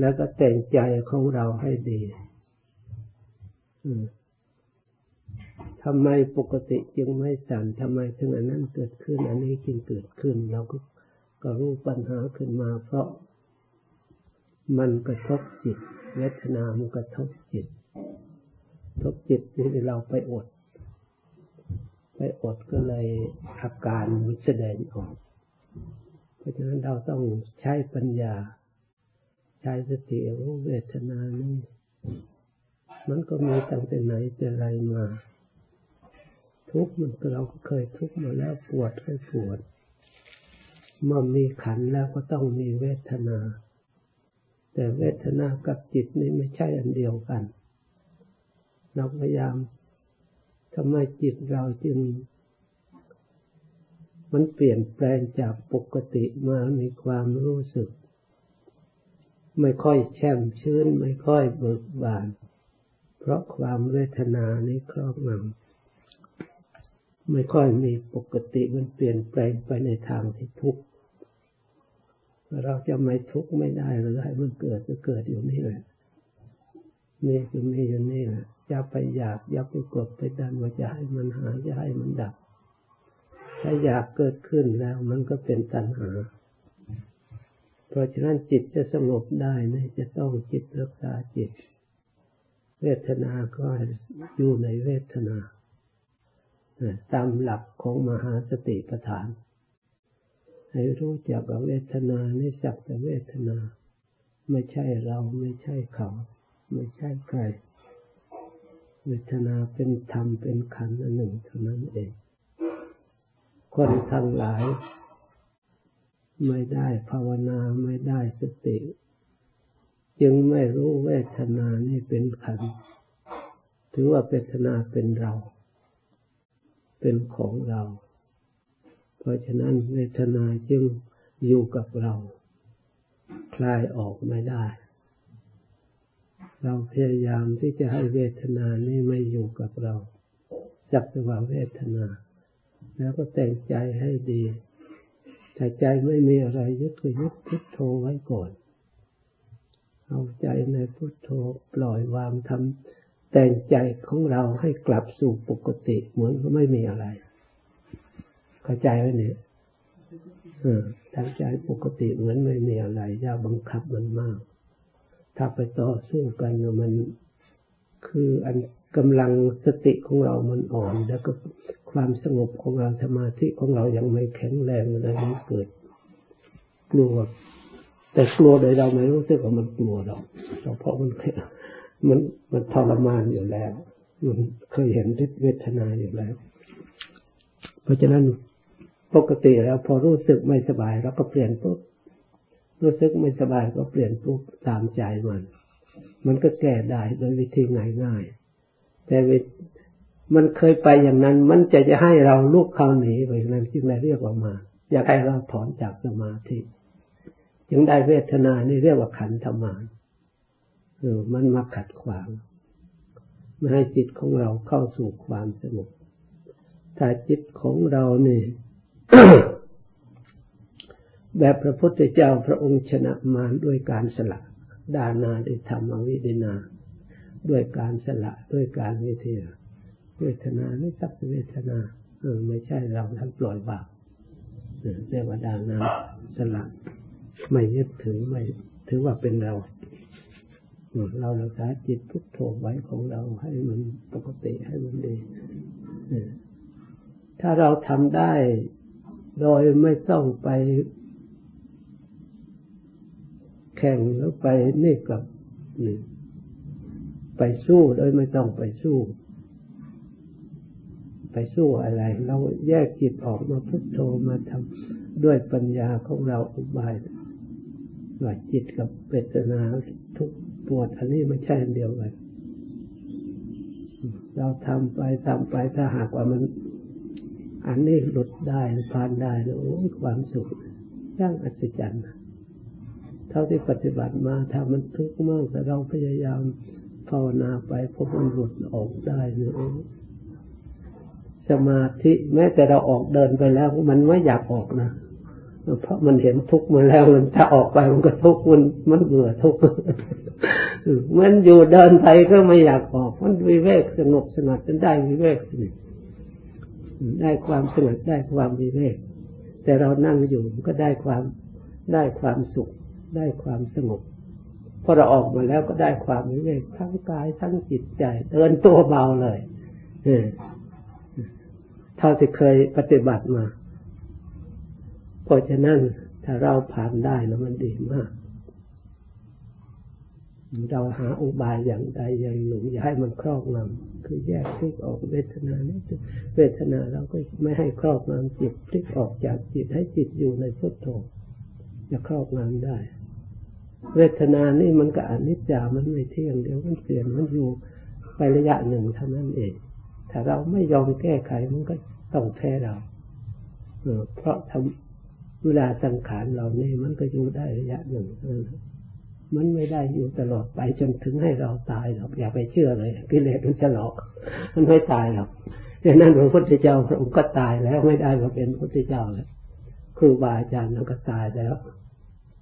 S1: แล้วก็แต่งใจของเราให้ดี ทำไมปกติจึงไม่สั่นทำไมถึงอันนั้นเกิดขึ้น อันนี้จึงเกิดขึ้น เราก็ก็รู้ปัญหาขึ้นมา เพราะมันกระทบจิต เวทนามันกระทบจิตทบจิตนี่เราไปอด ไปอดก็เลยอาการมันแสดงออก เพราะฉะนั้นเราต้องใช้ปัญญา ใช้สติรู้เวทนานี่มันก็มีตั้งแต่ไหนแต่ไรมา ทุกข์มันเราก็เคยทุกข์มาแล้วปวดให้ปวดเมื่อมีขันแล้วก็ต้องมีเวทนา แต่เวทนากับจิตนี่ไม่ใช่อันเดียวกันเราพยายามทำไมจิตเราจึง มันเปลี่ยนแปลงจากปกติมามีความรู้สึก ไม่ค่อยแช่มชื้น ไม่ค่อยเบิกบาน เพราะความเวทนานี้ครอบงำ ไม่ค่อยมีปกติมันเปลี่ยนแปลงไปในทางที่ทุกข์เราจะไม่ทุกข์ไม่ได้หรือให้มันเกิดก็เกิดอยู่นี่แหละนี่คือมีอยู่นี่แหละอย่าไปอยากอย่าไปกดไปดันว่าจะให้มันหายจะให้มันดับ ถ้าอยากเกิดขึ้นแล้วมันก็เป็นตัณหา เพราะฉะนั้นจิตจะสงบได้นี่จะต้องจิตรักษาจิต เวทนาก็อยู่ในเวทนา ตามหลักของมหาสติปัฏฐาน ให้รู้จักว่าเวทนาในสักแต่เวทนา ไม่ใช่เราไม่ใช่เขา ไม่ใช่ใคร เวทนาเป็นธรรมเป็นขันธ์อันหนึ่งเท่านั้นเอง คนทั้งหลาย ไม่ได้ภาวนาไม่ได้สติ จึงไม่รู้เวทนานี่เป็นขันธ์ถือว่าเวทนาเป็นเรา เป็นของเรา เพราะฉะนั้นเวทนาจึงอยู่กับเรา คลายออกไม่ได้ เราพยายามที่จะให้เวทนานี้ไม่อยู่กับเรา จับตัวเวทนา แล้วก็แต่งใจให้ดีแต่ใจไม่มีอะไรยึดก็ยึดพุทโธไว้ก่อน เอาใจในพุทโธปล่อยวางทำ แต่งใจของเราให้กลับสู่ปกติเหมือนก็ไม่มีอะไร เข้าใจไหมเนี่ยเออทำใจปกติเหมือนไม่มีอะไรอย่าบังคับมันมาก ถ้าไปต่อสู้กันมันคืออันกำลังสติของเรามันอ่อน แล้วก็ความสงบของเราสมาธิของเรายังไม่แข็งแรงอะไรมันเกิด กลัว แต่กลัวโดยเราไม่รู้สึกว่ามันกลัวหรอกเพราะมัน มันมันทรมานอยู่แล้วมันเคยเห็นฤทธเวทนาอยู่แล้ว เพราะฉะนั้นปกติแล้วพอรู้สึกไม่สบายเราก็เปลี่ยนปุ๊บรู้สึกไม่สบายก็เปลี่ยนปุ๊บตามใจมัน มันก็แก้ได้โดยวิธีง่ายๆแต่มันเคยไปอย่างนั้น มันจะจะให้เราลุกเข้าหนีไปนั้นจึงได้เรียกออกมา อยากให้เราถอนจากสมาธิจึงได้เวทนานี่เรียกว่าขันธมาน เออมันมาขัดขวาง ไม่ให้จิตของเราเข้าสู่ความสงบถ้าจิตของเราเนี่ยแบบพระพุทธเจ้าพระองค์ชนะมารด้วยการสละดานาได้ทำอวิเดนา ด้วยการสละด้วยการวิเทศเวทนาไม่สักเวทนาเออไม่ใช่เราท่านปล่อยวางเรียกว่าดานาสละไม่ยึดถือไม่ถือว่าเป็นเรา เรารักษาจิตพุทโธไว้ของเราให้มันปกติให้มันดีถ้าเราทำได้ โดยไม่ต้องไปแข่งแล้วไปนี่กับนี่ไปสู้โดยไม่ต้องไปสู้ ไปสู้อะไร เราแยกจิตออกมาพุทโธมาทำด้วยปัญญาของเราอุบายว่าจิตกับเวทนาทุก ปวดอันนี้ไม่ใช่อันเดียวกัน เราทำไปทำไปถ้าหากว่ามัน อันนี้หลุดได้ผ่านได้แล้วโอ้ความสุขย่างอัศจรรย์เท่าที่ปฏิบัติมาถ้ามันทุกข์มากแต่เราพยายามภาวนาไปพบมันหลุดออกได้เนี่ยสมาธิแม้แต่เราออกเดินไปแล้วมันไม่อยากออกนะ เพราะมันเห็นทุกข์มาแล้วมันถ้าออกไปมันก็ทุกข์มันมันเบื่อทุกข์มันอยู่เดินไปก็ไม่อยากออก มันวิเวกสงบสงัดจนได้วิเวกได้ความสงบได้ความวิเวกแต่เรานั่งอยู่ก็ได้ความได้ความสุข ได้ความสงบพอเราออกมาแล้วก็ได้ความวิเวกทั้งกายทั้งจิตใจเดินตัวเบาเลยเท่าที่เคยปฏิบัติมา เพราะฉะนั้นถ้าเราผ่านได้นะมันดีมาก เราหาอุบายอย่างใดอย่างหนึ่งอย่าให้มันครอบงำคือแยกพลิกออกเวทนานี่เวทนาเราก็ไม่ให้ครอบงำจิตพลิกออกจากจิตให้จิตอยู่ในพุทโธจะครอบงำได้ เวทนานี่มันก็อนิจจามันไม่เที่ยงเดี๋ยวมันเปลี่ยนมันอยู่ไประยะหนึ่งเท่านั้นเอง ถ้าเราไม่ยอมแก้ไขมันก็ต้องแพ้เรา เพราะทำ เวลาสังขารเราเนี่ยมันก็อยู่ได้ระยะหนึ่งเออมันไม่ได้อยู่ตลอดไปจนถึงให้เราตายหรอกอย่าไปเชื่อเลยกิเลสมันจะหลอก มันไม่ตายหรอกดังนั้นพระพุทธเจ้าพระองค์ก็ตายแล้วไม่ได้มาเป็นพระพุทธเจ้าแล้วครูบาอาจารย์เราก็ตายแล้ว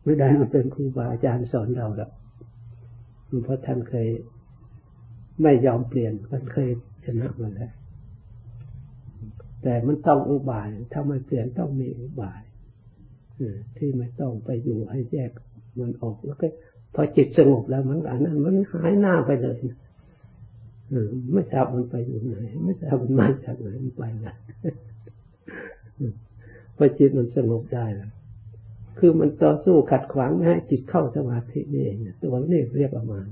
S1: ไม่ได้มาเป็นครูบาอาจารย์สอนเราแล้วเพราะท่านเคยไม่ยอมเปลี่ยนท่านเคยชนะมาแล้วแต่มันต้องอุบายถ้าไม่เปลี่ยนต้องมีอุบาย ที่ไม่ต้องไปอยู่ให้แยกมันออกแล้วก็พอจิตสงบแล้วมันอันนั้นมันหายหน้าไปเลยไม่ทราบมันไปอยู่ไหน ไม่ทราบมันมาจากไหนมันไปไหนพอจิตมันสงบได้แล้วคือมันต่อสู้ขัดขวางไม่ให้จิตเข้าสมาธินี่เองตัวนี้เรียกประมาณ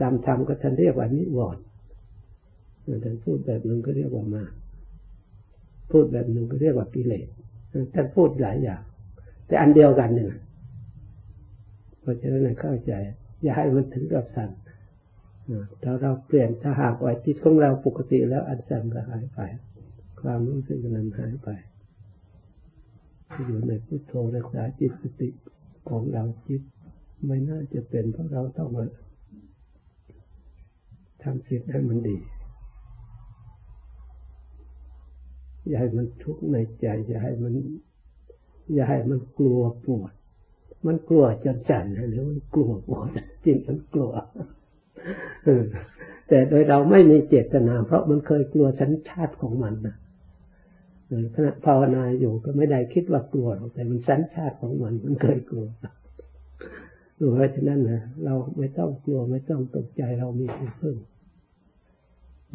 S1: ตามธรรมก็ท่านเรียกว่านิวรณ์ท่านพูดแบบนึงก็เรียกว่ามา พูดแบบหนึ่งก็เรียกว่ากิเลสท่านพูดหลายอย่าง แต่อันเดียวกันนี่ยเพราะฉะนั้นเข้าใจ อย่าให้มันถึงกับสั่นถ้าเราเปลี่ยนถ้าหากว่าจิตของเราปกติแล้วอันสั่นก็หายไป ความรู้สึกนั้นหายไปอยู่ในพุทโธรักษาจิตสติของเราจิต ไม่น่าจะเป็นเพราะเราต้องมาทำจิตให้มันดี อย่าให้มันทุกข์ในใจ อย่าให้มัน อย่าให้มันกลัวปวด มันกลัวจนสั่นหรือมันกลัวปวดจริงมันกลัวแต่โดยเราไม่มีเจตนา เพราะมันเคยกลัวสัญชาติของมันนะขณะภาวนาอยู่ก็ไม่ได้คิดว่ากลัวแต่มันสัญชาติของมันมันเคยกลัวเพราะฉะนั้นนะเราไม่ต้องกลัวไม่ต้องตกใจเรามีที่พึ่ง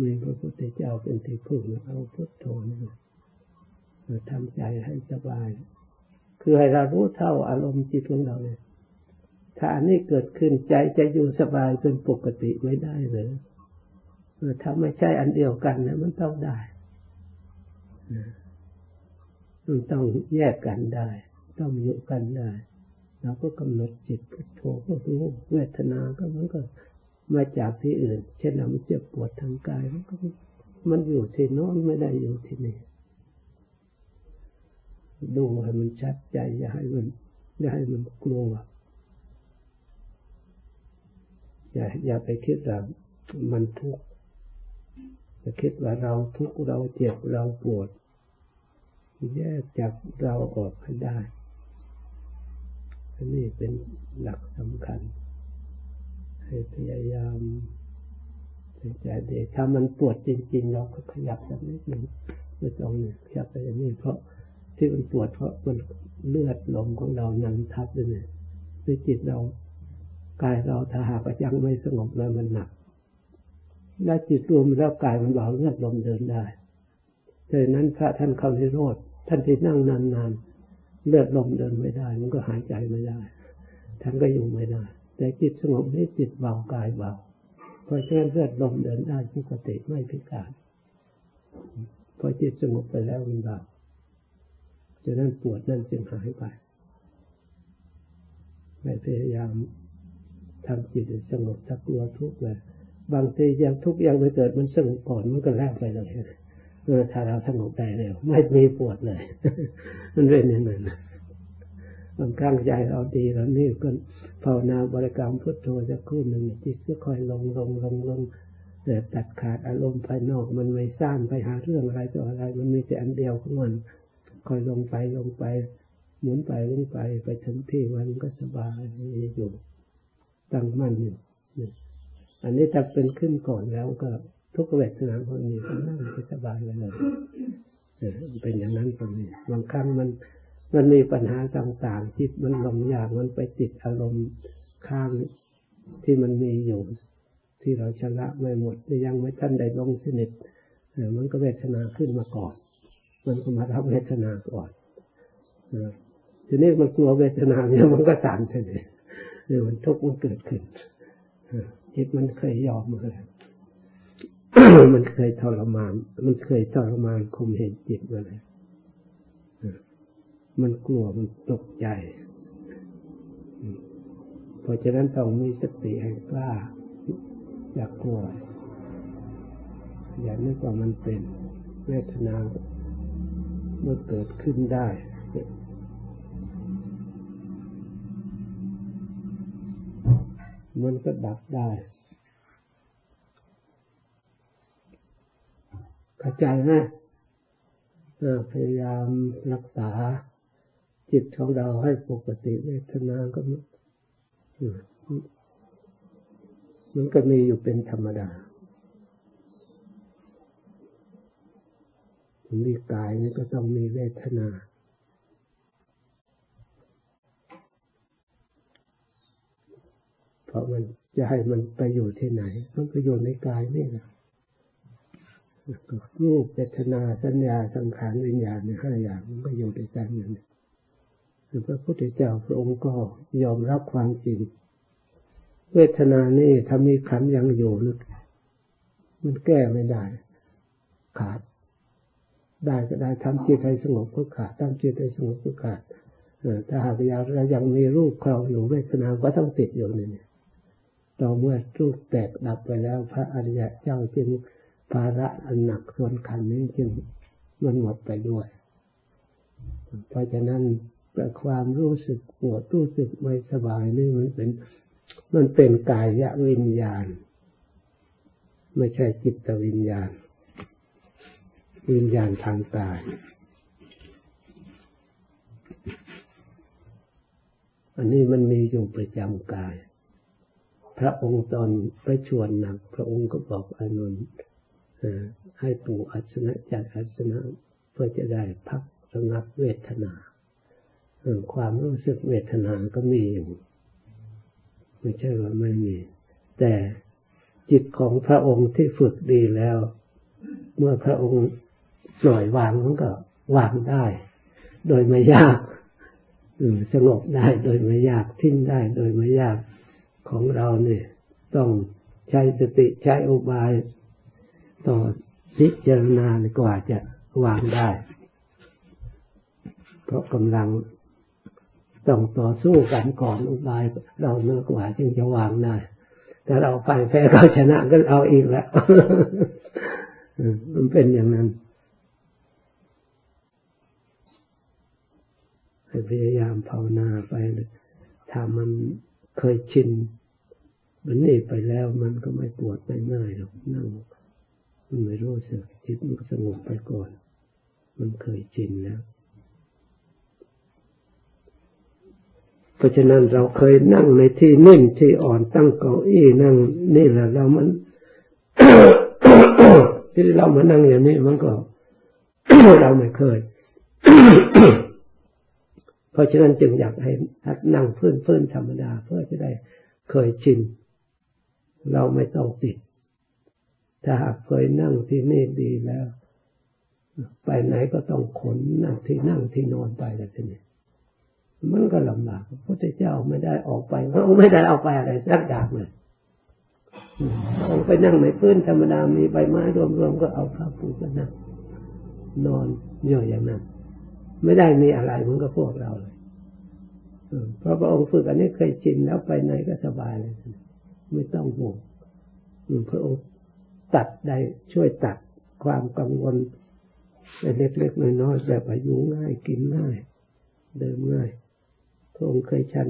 S1: มีพระพุทธเจ้าเป็นที่พึ่งเอาพุทโธนี่ทำใจให้สบาย คือให้เรารู้เท่าอารมณ์จิตของเราเนี่ยถ้าอันนี้เกิดขึ้นใจจะอยู่สบายเป็นปกติไม่ได้เลยถ้าไม่ใช่อันเดียวกันนะมันต้องได้มันต้องแยกกันได้ ต้องอยู่กันได้เราก็กำหนดจิตพุทโธก็รู้เวทนาก็มันก็ มาจากที่อื่น เช่นมันเจ็บปวดทางกาย มันก็มันอยู่ที่โน้นไม่ได้อยู่ที่นี่ดูให้มันชัดใจอย่าให้มันอย่าให้มันกลัวอย่าอย่าไปคิดว่ามันทุกข์จะคิดว่าเราทุกข์เราเจ็บเราปวดแยกจากเราออกให้ได้ อันนี้เป็นหลักสำคัญ ให้พยายามใจเด็ถ้ามันปวดจริง ๆ เราก็ขยับสักนิดหนึ่งไม่ต้องขยับไปอย่างนี้เพราะที่มันปวดเพราะมันเลือดลมของเรายังทับด้วยเนี่ยด้วยจิตเรากายเราถ้าหากยังไม่สงบแล้วมันหนักและจิตรวมแล้วกายมันเบาเลือดลมเดินได้ดังนั้นพระท่านเข้าในโรดท่านที่นั่งนานๆเลือดลมเดินไม่ได้ มันก็หายใจไม่ได้ ท่านก็อยู่ไม่ได้ แต่จิตสงบนี่จิตเบากายเบาเพราะฉะนั้นเลือดลมเดินได้ปกติไม่พิการพอจิตสงบไปแล้วมันเบาจะนั้นปวดนั่นจึงหายไปไม่พยายามทำจิตสงบถ้ากลัวทุกข์เลยบางทียังทุกข์ยังไม่เกิดมันสงบก่อนมันก็แล้วไปเลยเออถ้าเราสงบได้เร็วไม่มีปวดเลย มันเป็นอย่างนั้น บางครั้งใจเราดีแล้วนี่ก็ภาวนาบริกรรมพุทโธจะคู่หนึ่งจิตก็ค่อยลงลงลงลงแต่ตัดขาดอารมณ์ภายนอก มันไม่สร้างไปหาเรื่องอะไรต่ออะไร มันมีแต่อันเดียวของมันค่อยลงไปลงไปหมุนไปลงไปไปถึงที่วันก็สบายอยู่ตั้งมั่นอยู่อันนี้ถ้าเป็นขึ้นก่อนแล้วก็ทุกเวทนาคนนี้ก็นั่งสบายเลยเป็นอย่างนั้นคนนี้บางครั้งมัน มันมีปัญหาต่างๆจิตมันหลงยากมันไปติดอารมณ์ข้างที่มันมีอยู่ ที่เราชนะไม่หมดยังไม่ทันได้ลงสนิทมันก็เวทนาขึ้นมาก่อน มันก็มารับเวทนาก่อนทีนี้มันกลัวเวทนาเนี่ยมันก็สั่นเลยเนี่ยมันทุกข์มันเกิดขึ้นจิตมันเคยยอมมาแล้วมันเคยทรมาน มันเคยทรมานคุมเห็นจิตมาเลย มันกลัวมันตกใจ เพราะฉะนั้นต้องมีสติให้กล้า อย่ากกลัว อย่านึกว่ามันเป็นเวทนาเมื่อเกิดขึ้นได้มันก็ดับได้เข้าใจไหมพยายามรักษา จิตของเราให้ปกติเวทนาก็มันก็มีอยู่เป็นธรรมดามีกายนี่ก็ต้องมีเวทนา เพราะมันจะให้มันไปอยู่ที่ไหน มันก็อยู่ในกายนี่แหละรูปเวทนาสัญญาสังขารวิญญาณในห้าอย่างมันก็อยู่ในใจอย่างนี้ พระพุทธเจ้าพระองค์ก็ยอมรับความจริง เวทนานี่ถ้ามีขันยังอยู่ลึกมันแก้ไม่ได้ ขาด ได้ก็ได้ทำจิตให้สงบก็ขาดทำจิตให้สงบก็ขาดถ้าหากเรายังมีรูปครองอยู่เวทนาก็ต้องติดอยู่นี่ต่อเมื่อรูปแตกดับไปแล้ว พระอริยะเจ้าจึงภาระอันหนักส่วนขันนี้จึงมันหมดไปด้วย เพราะฉะนั้น แต่ความรู้สึกปวดรู้สึกไม่สบายนี่มันเป็น มันเป็นกายวิญญาณ ไม่ใช่จิตวิญญาณ วิญญาณทางกาย อันนี้มันมีอยู่ประจำกาย พระองค์ตอนไปชวนหนัก พระองค์ก็บอกอนุนให้ปู่อัศนะจัดอัศนะเพื่อจะได้พักระงับเวทนา ความรู้สึกเวทนาก็มีอยู่ไม่ใช่ว่าไม่มี แต่จิตของพระองค์ที่ฝึกดีแล้ว เมื่อพระองค์ปล่อยวางมันก็วางได้ โดยไม่ยากสงบได้โดยไม่ยากทิ้งได้โดยไม่ยากของเราเนี่ย ต้องใช้สติใช้อุบายต่อพิจารณากว่าจะวางได้ เพราะกำลัง ต้องต่อสู้กันก่อนอุบายเราเมื่อกว่าจึงจะวางได้แต่เราไปแพ้เขาชนะก็เอาอีกแล้วมันเป็นอย่างนั้นพยายามภาวนาไปถ้ามันเคยชินมันนี่ไปแล้วมันก็ไม่ปวดไม่ง่ายหรอกนั่งมันไม่รู้สึกจิตมันสงบไปก่อน มันเคยชินแล้ว เพราะฉะนั้นเราเคยนั่งในที่นิ่งที่อ่อนตั้งเก้าอี้นั่ง นี่แหละเรามันที่เรามานั่งอย่างนี้มันก็เราไม่เคย เพราะฉะนั้นจึงอยากให้หัดนั่งพื้นพื้นธรรมดา เพื่อจะได้เคยชิน เราไม่ต้องติด ถ้าหากเคยนั่งที่นี่ดีแล้ว ไปไหนก็ต้องขนนั่งที่นั่งที่นอนไปแล้วทีนี้ มันก็ลำบากพระพุทธเจ้าไม่ได้ออกไปพระองค์ไม่ได้เอาไปอะไรสักอย่างเลยพระองค์ไปนั่งในพื้นธรรมดามีใบไม้รวมๆก็เอาผ้าปูกันนั่งนอนย่อยอย่างนั้น ไม่ได้มีอะไรเหมือนกับพวกเราเลยเพราะพระองค์ฝึกอันนี้เคยชินแล้วไปไหนก็สบายเลย ไม่ต้องห่วงพระองค์ตัดได้ช่วยตัดความกังวลเล็กๆน้อยๆแบบอายุง่ายกินง่าย เดินง่าย พระองค์เคยชัน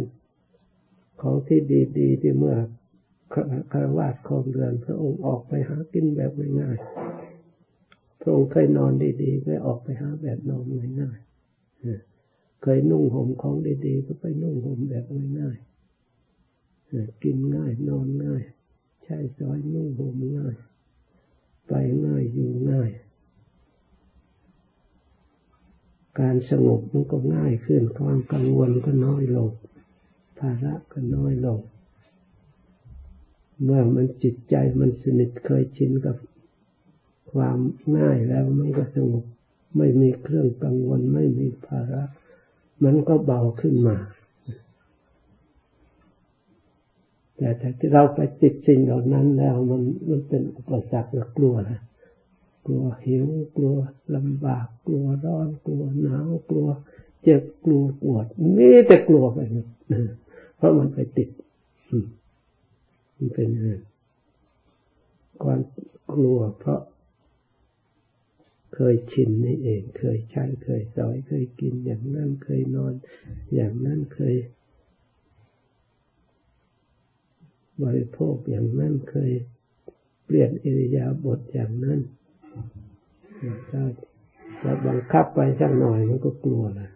S1: ของที่ดีๆที่เมื่อคารวาสคองเรือน พระองค์ออกไปหากินแบบง่ายๆพระองค์เคยนอนดีๆก็ออกไปหาแบบนอนง่ายๆเคยนุ่งห่มของดีๆ ก็ไปนุ่งห่มแบบง่ายๆกินง่ายนอนง่าย ใช้สอยนุ่งห่มง่าย ไปง่ายอยู่ง่าย การสงบมันก็ง่ายขึ้น ความกังวลก็น้อยลง ภาระก็น้อยลง เมื่อมันจิตใจมันสนิทเคยชินกับความง่ายแล้วมันก็สงบ ไม่มีเครื่องกังวล ไม่มีภาระ มันก็เบาขึ้นมา แต่ถ้าเราไปติดสิ่งเหล่านั้นแล้วมันมันเป็นอุปสรรคกลัวนะ กลัวหิวกลัวลำบาก กลัวร้อนกลัวหนาวกลัวเจ็บกลัวปวดมีแต่กลัวไปหมดเพราะมันไปติดมันเป็นความกลัวเพราะ เคยชินนี่เอง เคยใช้เคยสอยเคยกินอย่างนั้นเคยนอน อย่างนั้นเคย บริโภคอย่างนั้นเคย เปลี่ยนอิริยาบถอย่างนั้น ถ้าเราบังคับไปสักหน่อยมันก็กลัวแหละ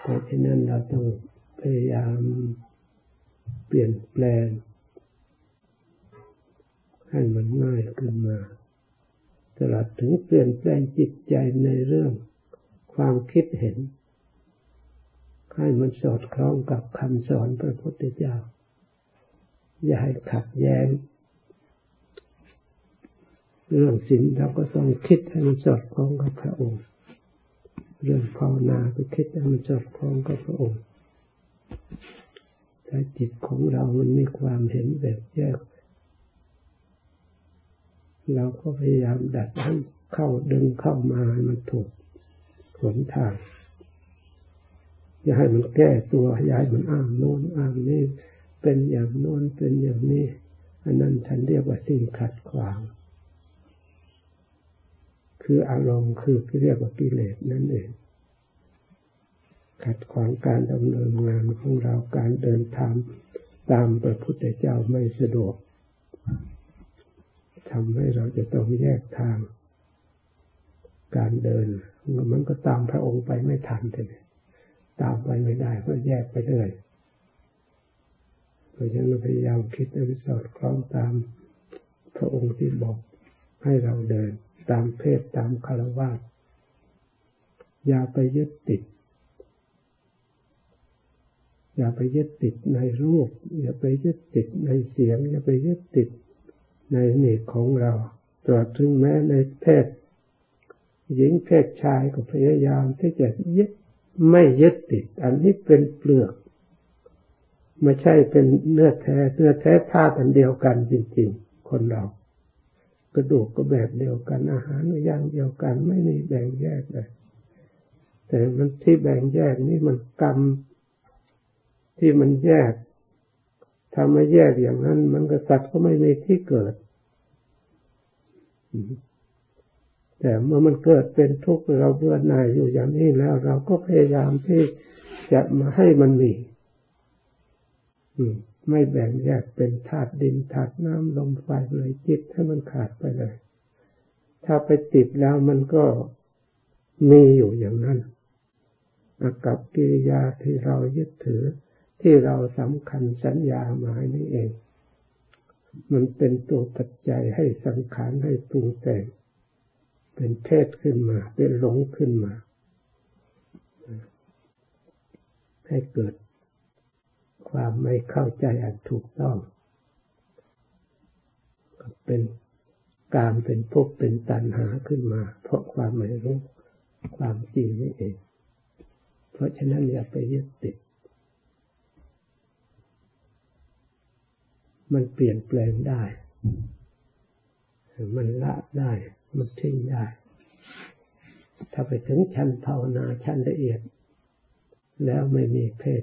S1: เพราะฉะนั้นเราต้องพยายามเปลี่ยนแปลง ให้มันง่ายขึ้นมาตลอดถึงเปลี่ยนแปลงจิตใจในเรื่องความคิดเห็น ให้มันสอดคล้องกับคำสอนพระพุทธเจ้า อย่าให้ขัดแย้งเรื่องศีลเราก็ต้องคิดให้มันสอดคล้องกับพระองค์ เรื่องภาวนาไปคิดให้มันสอดคล้องกับพระองค์ถ้าจิตของเรามันมีความเห็นแบบแยก เราก็พยายามดัดให้เข้าดึงเข้ามาให้มันถูกผลทาง อย่าให้มันแก้ตัวอย่าให้มันอ้างโน้นอ้างนี้ เป็นอย่างโน้นเป็นอย่างนี้ อันนั้นฉันเรียกว่าสิ่งขัดขวาง คืออารมณ์คือที่เรียกว่ากิเลสนั่นเอง ขัดขวางการดำเนินงานของเราการเดินทางตามพระพุทธเจ้าไม่สะดวกทำให้เราจะต้องแยกทาง การเดิน มันก็ตามพระองค์ไปไม่ทันเลยตามไปไม่ได้ก็แยกไปเลย เพราะฉะนั้นพยายามคิดให้สอดคล้องตามพระองค์ที่บอกให้เราเดิน ตามเพศตามคารวะอย่าไปยึดติด อย่าไปยึดติดในรูป อย่าไปยึดติดในเสียง อย่าไปยึดติดในเนตของเรา ตรวจถึงแม้ในเพศหญิงเพศชายก็พยายามที่จะยึดไม่ยึดติด อันนี้เป็นเปลือก ไม่ใช่เป็นเนื้อแท้เนื้อแท้ธาตุอันเดียวกันจริงๆ คนเรากระดูกก็แบบเดียวกันอาหารอย่างเดียวกัน ไม่มีแบ่งแยกเลยแต่มันที่แบ่งแยกนี่มันกรรมที่มันแยกถ้าไม่แยกอย่างนั้น มันก็สัตว์ก็ไม่มีที่เกิด แต่เมื่อมันเกิดเป็นทุกข์เราเบื่อหน่ายอยู่อย่างนี้แล้ว เราก็พยายามที่จะมาให้มันมี ไม่แบ่งแยกเป็นธาตุดินธาตุน้ำลมไฟเลยจิตให้มันขาดไปเลย ถ้าไปติดแล้วมันก็มีอยู่อย่างนั้นอากับกิริยาที่เรายึดถือที่เราสำคัญสัญญาหมายนี่เอง มันเป็นตัวปัจจัยให้สังขารให้ปรุงแต่ง เป็นเพศขึ้นมา เป็นหลงขึ้นมา ให้เกิด ความไม่เข้าใจอันถูกต้องเป็นการเป็นภพเป็นตัณหาขึ้นมา เพราะความไม่รู้ความจริงนี่เอง เพราะฉะนั้นอย่าไปยึดติด มันเปลี่ยนแปลงได้ มันละได้ มันทิ้งได้ ถ้าไปถึงชั้นภาวนาชั้นละเอียด แล้วไม่มีเพศ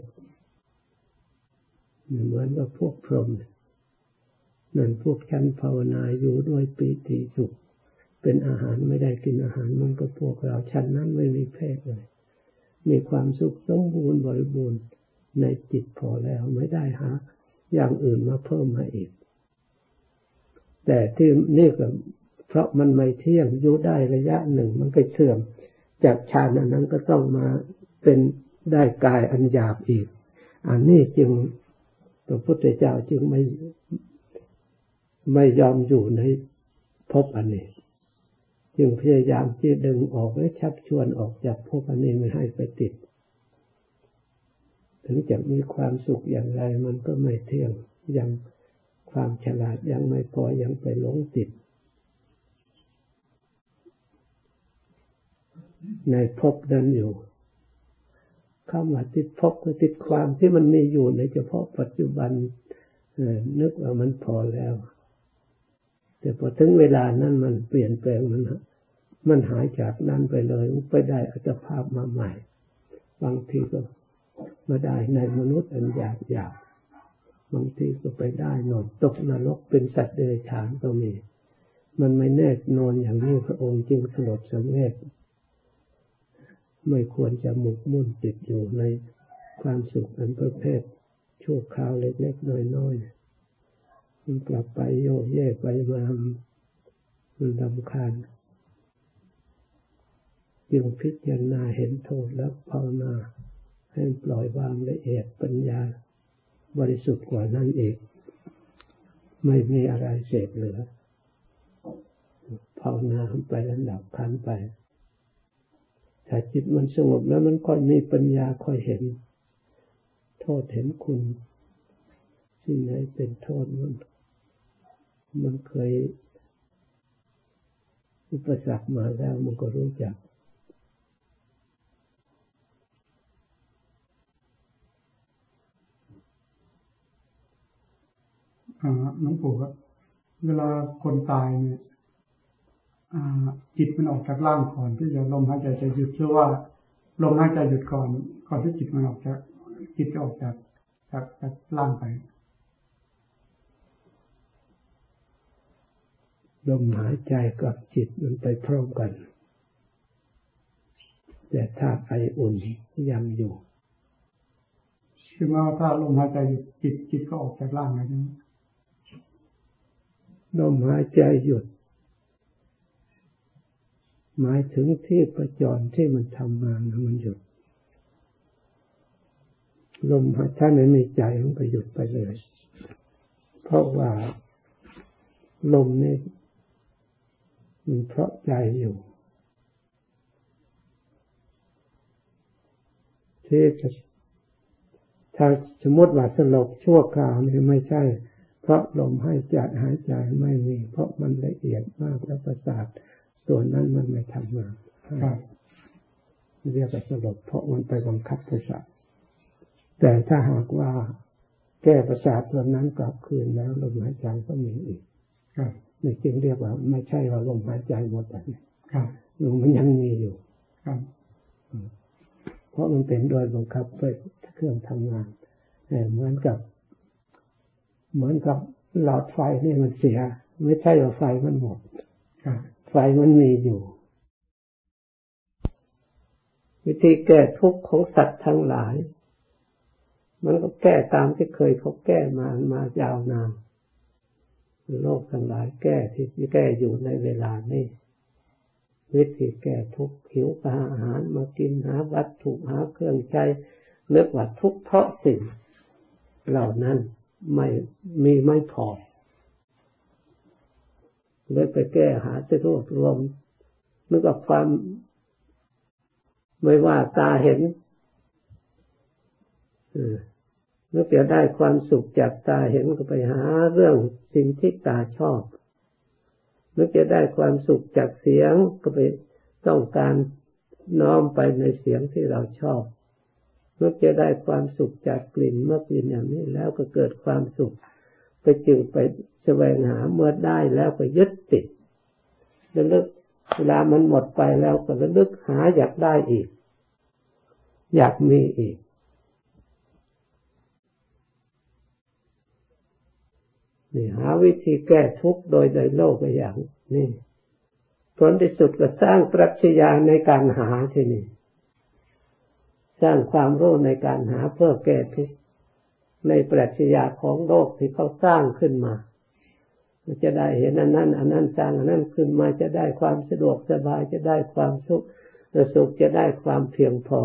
S1: เหมือนกับพวกพรหมนั่นพวกชั้นภาวนาอยู่ด้วยปีติสุข เป็นอาหารไม่ได้กินอาหารมันก็พวกเราชั้นนั้นไม่มีเพศเลย มีความสุขสมบูรณ์บริบูรณ์ในจิตพอแล้วไม่ได้หาอย่างอื่นมาเพิ่มมาอีก แต่ที่นี่ก็เพราะมันไม่เที่ยงอยู่ได้ระยะหนึ่งมันก็เสื่อม จากฌานอันนั้นก็ต้องมาเป็นได้กายอันหยาบอีก อันนี้จึง พระพุทธเจ้าจึงไม่ไม่ยอมอยู่ในภพอันนี้ จึงพยายามที่ดึงออกและชักชวนออกจากภพอันนี้ไม่ให้ไปติด ถึงจะมีความสุขอย่างไรมันก็ไม่เที่ยงยังความฉลาดยังไม่พอยังไปหลงติด ในภพนั้นอยู่ เข้ามาติดพบก็ติดความที่มันมีอยู่ในเฉพาะปัจจุบันนึกว่ามันพอแล้ว แต่พอถึงเวลานั้นมันเปลี่ยนแปลงมันมันหายจากนั้นไปเลยไปได้อัตภาพมาใหม่ บางทีก็มาได้ในมนุษย์อันหยาบหยาบบางทีก็ไปได้นอนตกนรกเป็นสัตว์เดรัจฉานก็มี มันไม่แน่นอนอย่างนี้พระองค์จึงสลดสังเวช ไม่ควรจะหมกมุ่นติดอยู่ในความสุขอันประเภทชั่วคราวเล็กๆน้อยๆมันกลับไปโยกเย่ไปมามันดำคาญจึงพิจารณาเห็นโทษแล้วภาวนาให้ปล่อยวางละเอียดปัญญา บริสุทธิ์กว่านั้นเองไม่มีอะไรเศษเหลือภาวนาไปแล้วดับขันไป ถ้าจิตมันสงบแล้วมันค่อยมีปัญญาค่อยเห็น โทษเห็นคุณสิ่งไหนเป็นโทษมันมันเคยอุปสรรคมาแล้วมันก็รู้จัก
S2: น้องปู่ครับ เวลาคนตายเนี่ย จิตมันออกจากร่างก่อนที่จะลมหายใจจะหยุดหรือว่าลมหายใจหยุดก่อน ก่อนที่จิตมันออกจากจิตจะออกจากจากจากร่างไป
S1: ลมหายใจกับจิตมันไปพร้อมกัน แต่ธาตุไออุ่นยังอยู่
S2: คือว่าถ้าลมหายใจหยุดจิตจิตก็ออกจากร่างแล้วใช่ไหม
S1: ลมหายใจหยุด หมายถึงที่ประจรที่มันทำงานมันหยุด ลมหายใจไม่มีใจมันก็หยุดไปเลย เพราะว่าลมนี่มันเพราะใจอยู่ที่จะถ้าสมมติว่าสลบชั่วคราวนี่ไม่ใช่ เพราะลมหายใจหายใจไม่มี เพราะมันละเอียดมากแล้วประสาท ส่วนนั้นมันไม่ทำงานเรียกว่าสลบเพราะมันไปบังคับประสาทแต่ถ้าหากว่าแก้ประสาทตัวนั้นกลับคืนแล้วลมหายใจก็มีอีกนี่จึงเรียกว่า ไม่ใช่ว่าลมหายใจหมดแต่ลมมันยังมีอยู่เพราะมันเป็นโดยบังคับไปเครื่องทำงานเหมือนกับ เหมือนกับหลอดไฟนี่มันเสีย ไม่ใช่ว่าไฟมันหมดไฟมันมีอยู่ วิธีแก้ทุกข์ของสัตว์ทั้งหลาย มันก็แก้ตามที่เคยเขาแก้มามายาวนานโลกทั้งหลายแก้ที่แก้อยู่ในเวลานี้วิธีแก้ทุกข์หิวอาหารมากินหาวัตถุหาเครื่องใช้เลือกว่าทุกข์เพราะสิ่ง เหล่านั้นไม่มีไม่พอ เลยไปแก้หาจะรวบรวมนึกกับความไม่ว่าตาเห็นนึกจะได้ความสุขจากตาเห็นก็ไปหาเรื่องสิ่งที่ตาชอบนึกจะได้ความสุขจากเสียงก็ไปต้องการน้อมไปในเสียงที่เราชอบเมื่อจะได้ความสุขจากกลิ่นเมื่อกลิ่นอย่างนี้แล้วก็เกิดความสุข ไปจึงไป แสวงหาเมื่อได้แล้วก็ยึดติดระลึกเวลามันหมดไปแล้วก็ระลึกหาอยากได้อีก อยากมีอีก นี่หาวิธีแก้ทุกข์โดยในโลกอย่างนี่ผลที่สุดก็สร้างปรัชญาในการหาที่นี่สร้างความรู้ในการหาเพื่อแก้ทุกข์ในปรัชญาของโลกที่เขาสร้างขึ้นมา จะได้เห็นอันนั้นอันนั้นสร้างอันนั้นขึ้นมาจะได้ความสะดวกสบายจะได้ความสุขสุขจะได้ความเพียงพอ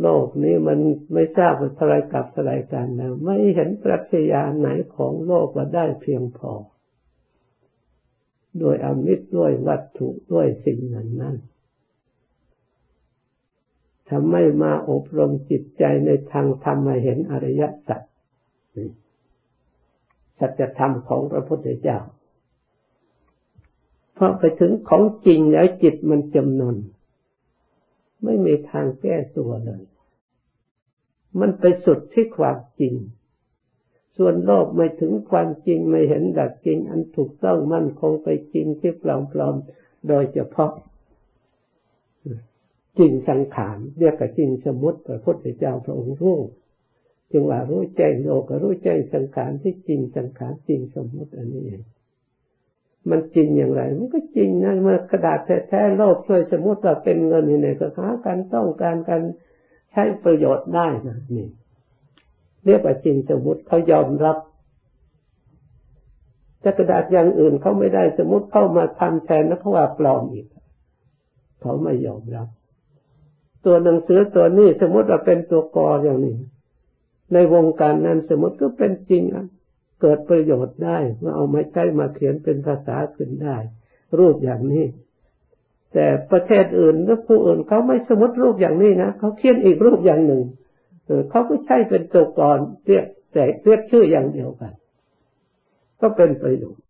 S1: โลกนี้มันไม่ทราบว่าอะไรกับอะไรกันแล้วไม่เห็นปรัชญาไหนของโลกว่าได้เพียงพอ โดยอมิตรด้วยวัตถุด้วยสิ่งนั้นนั้น ทำไม่มาอบรมจิตใจในทางธรรมมาเห็นอริยสัจสัจธรรมของพระพุทธเจ้าพอไปถึงของจริงแล้วจิตมันจำนน ไม่มีทางแก้ตัวเลย มันไปสุดที่ความจริง ส่วนโลกไม่ถึงความจริงไม่เห็นดักจริง อันถูกต้องมั่นคงไปจริงที่ปลอมๆโดยเฉพาะ จริงสังขารเรียกกับจริงสมมติพระพุทธเจ้าพระองค์รู้จึงว่ารู้แจ้งโลกรู้แจ้งสังขารที่จริงสังขารจริงสมมติอันนี้เองมันจริงอย่างไร มันก็จริงนะเมื่อกระดาษแท้ๆโลกช่วยสมมติว่าเป็นเงินนี่ก็หาการต้องการการใช้ประโยชน์ได้นะนี่ เรียกว่าจริงสมมติเขายอมรับแต่กระดาษอย่างอื่นเขาไม่ได้สมมติเข้ามาทำแทนแล้วเขาว่าปลอมอีก เขาไม่ยอมรับ ตัวหนังสือตัวนี้สมมติว่าเป็นตัวกออย่างนี้ ในวงการนั้นสมมติก็เป็นจริงอะเกิดประโยชน์ได้มาเอามาใช้มาเขียนเป็นภาษาขึ้นได้ รูปอย่างนี้ แต่ประเทศอื่นหรือผู้อื่นเขาไม่สมมติรูปอย่างนี้นะเขาเขียนอีกรูปอย่างหนึ่งเออเขาก็ใช้เป็นตัวกรเรียกแต่เรียกชื่ออย่างเดียวกัน ก็เป็นประโยชน์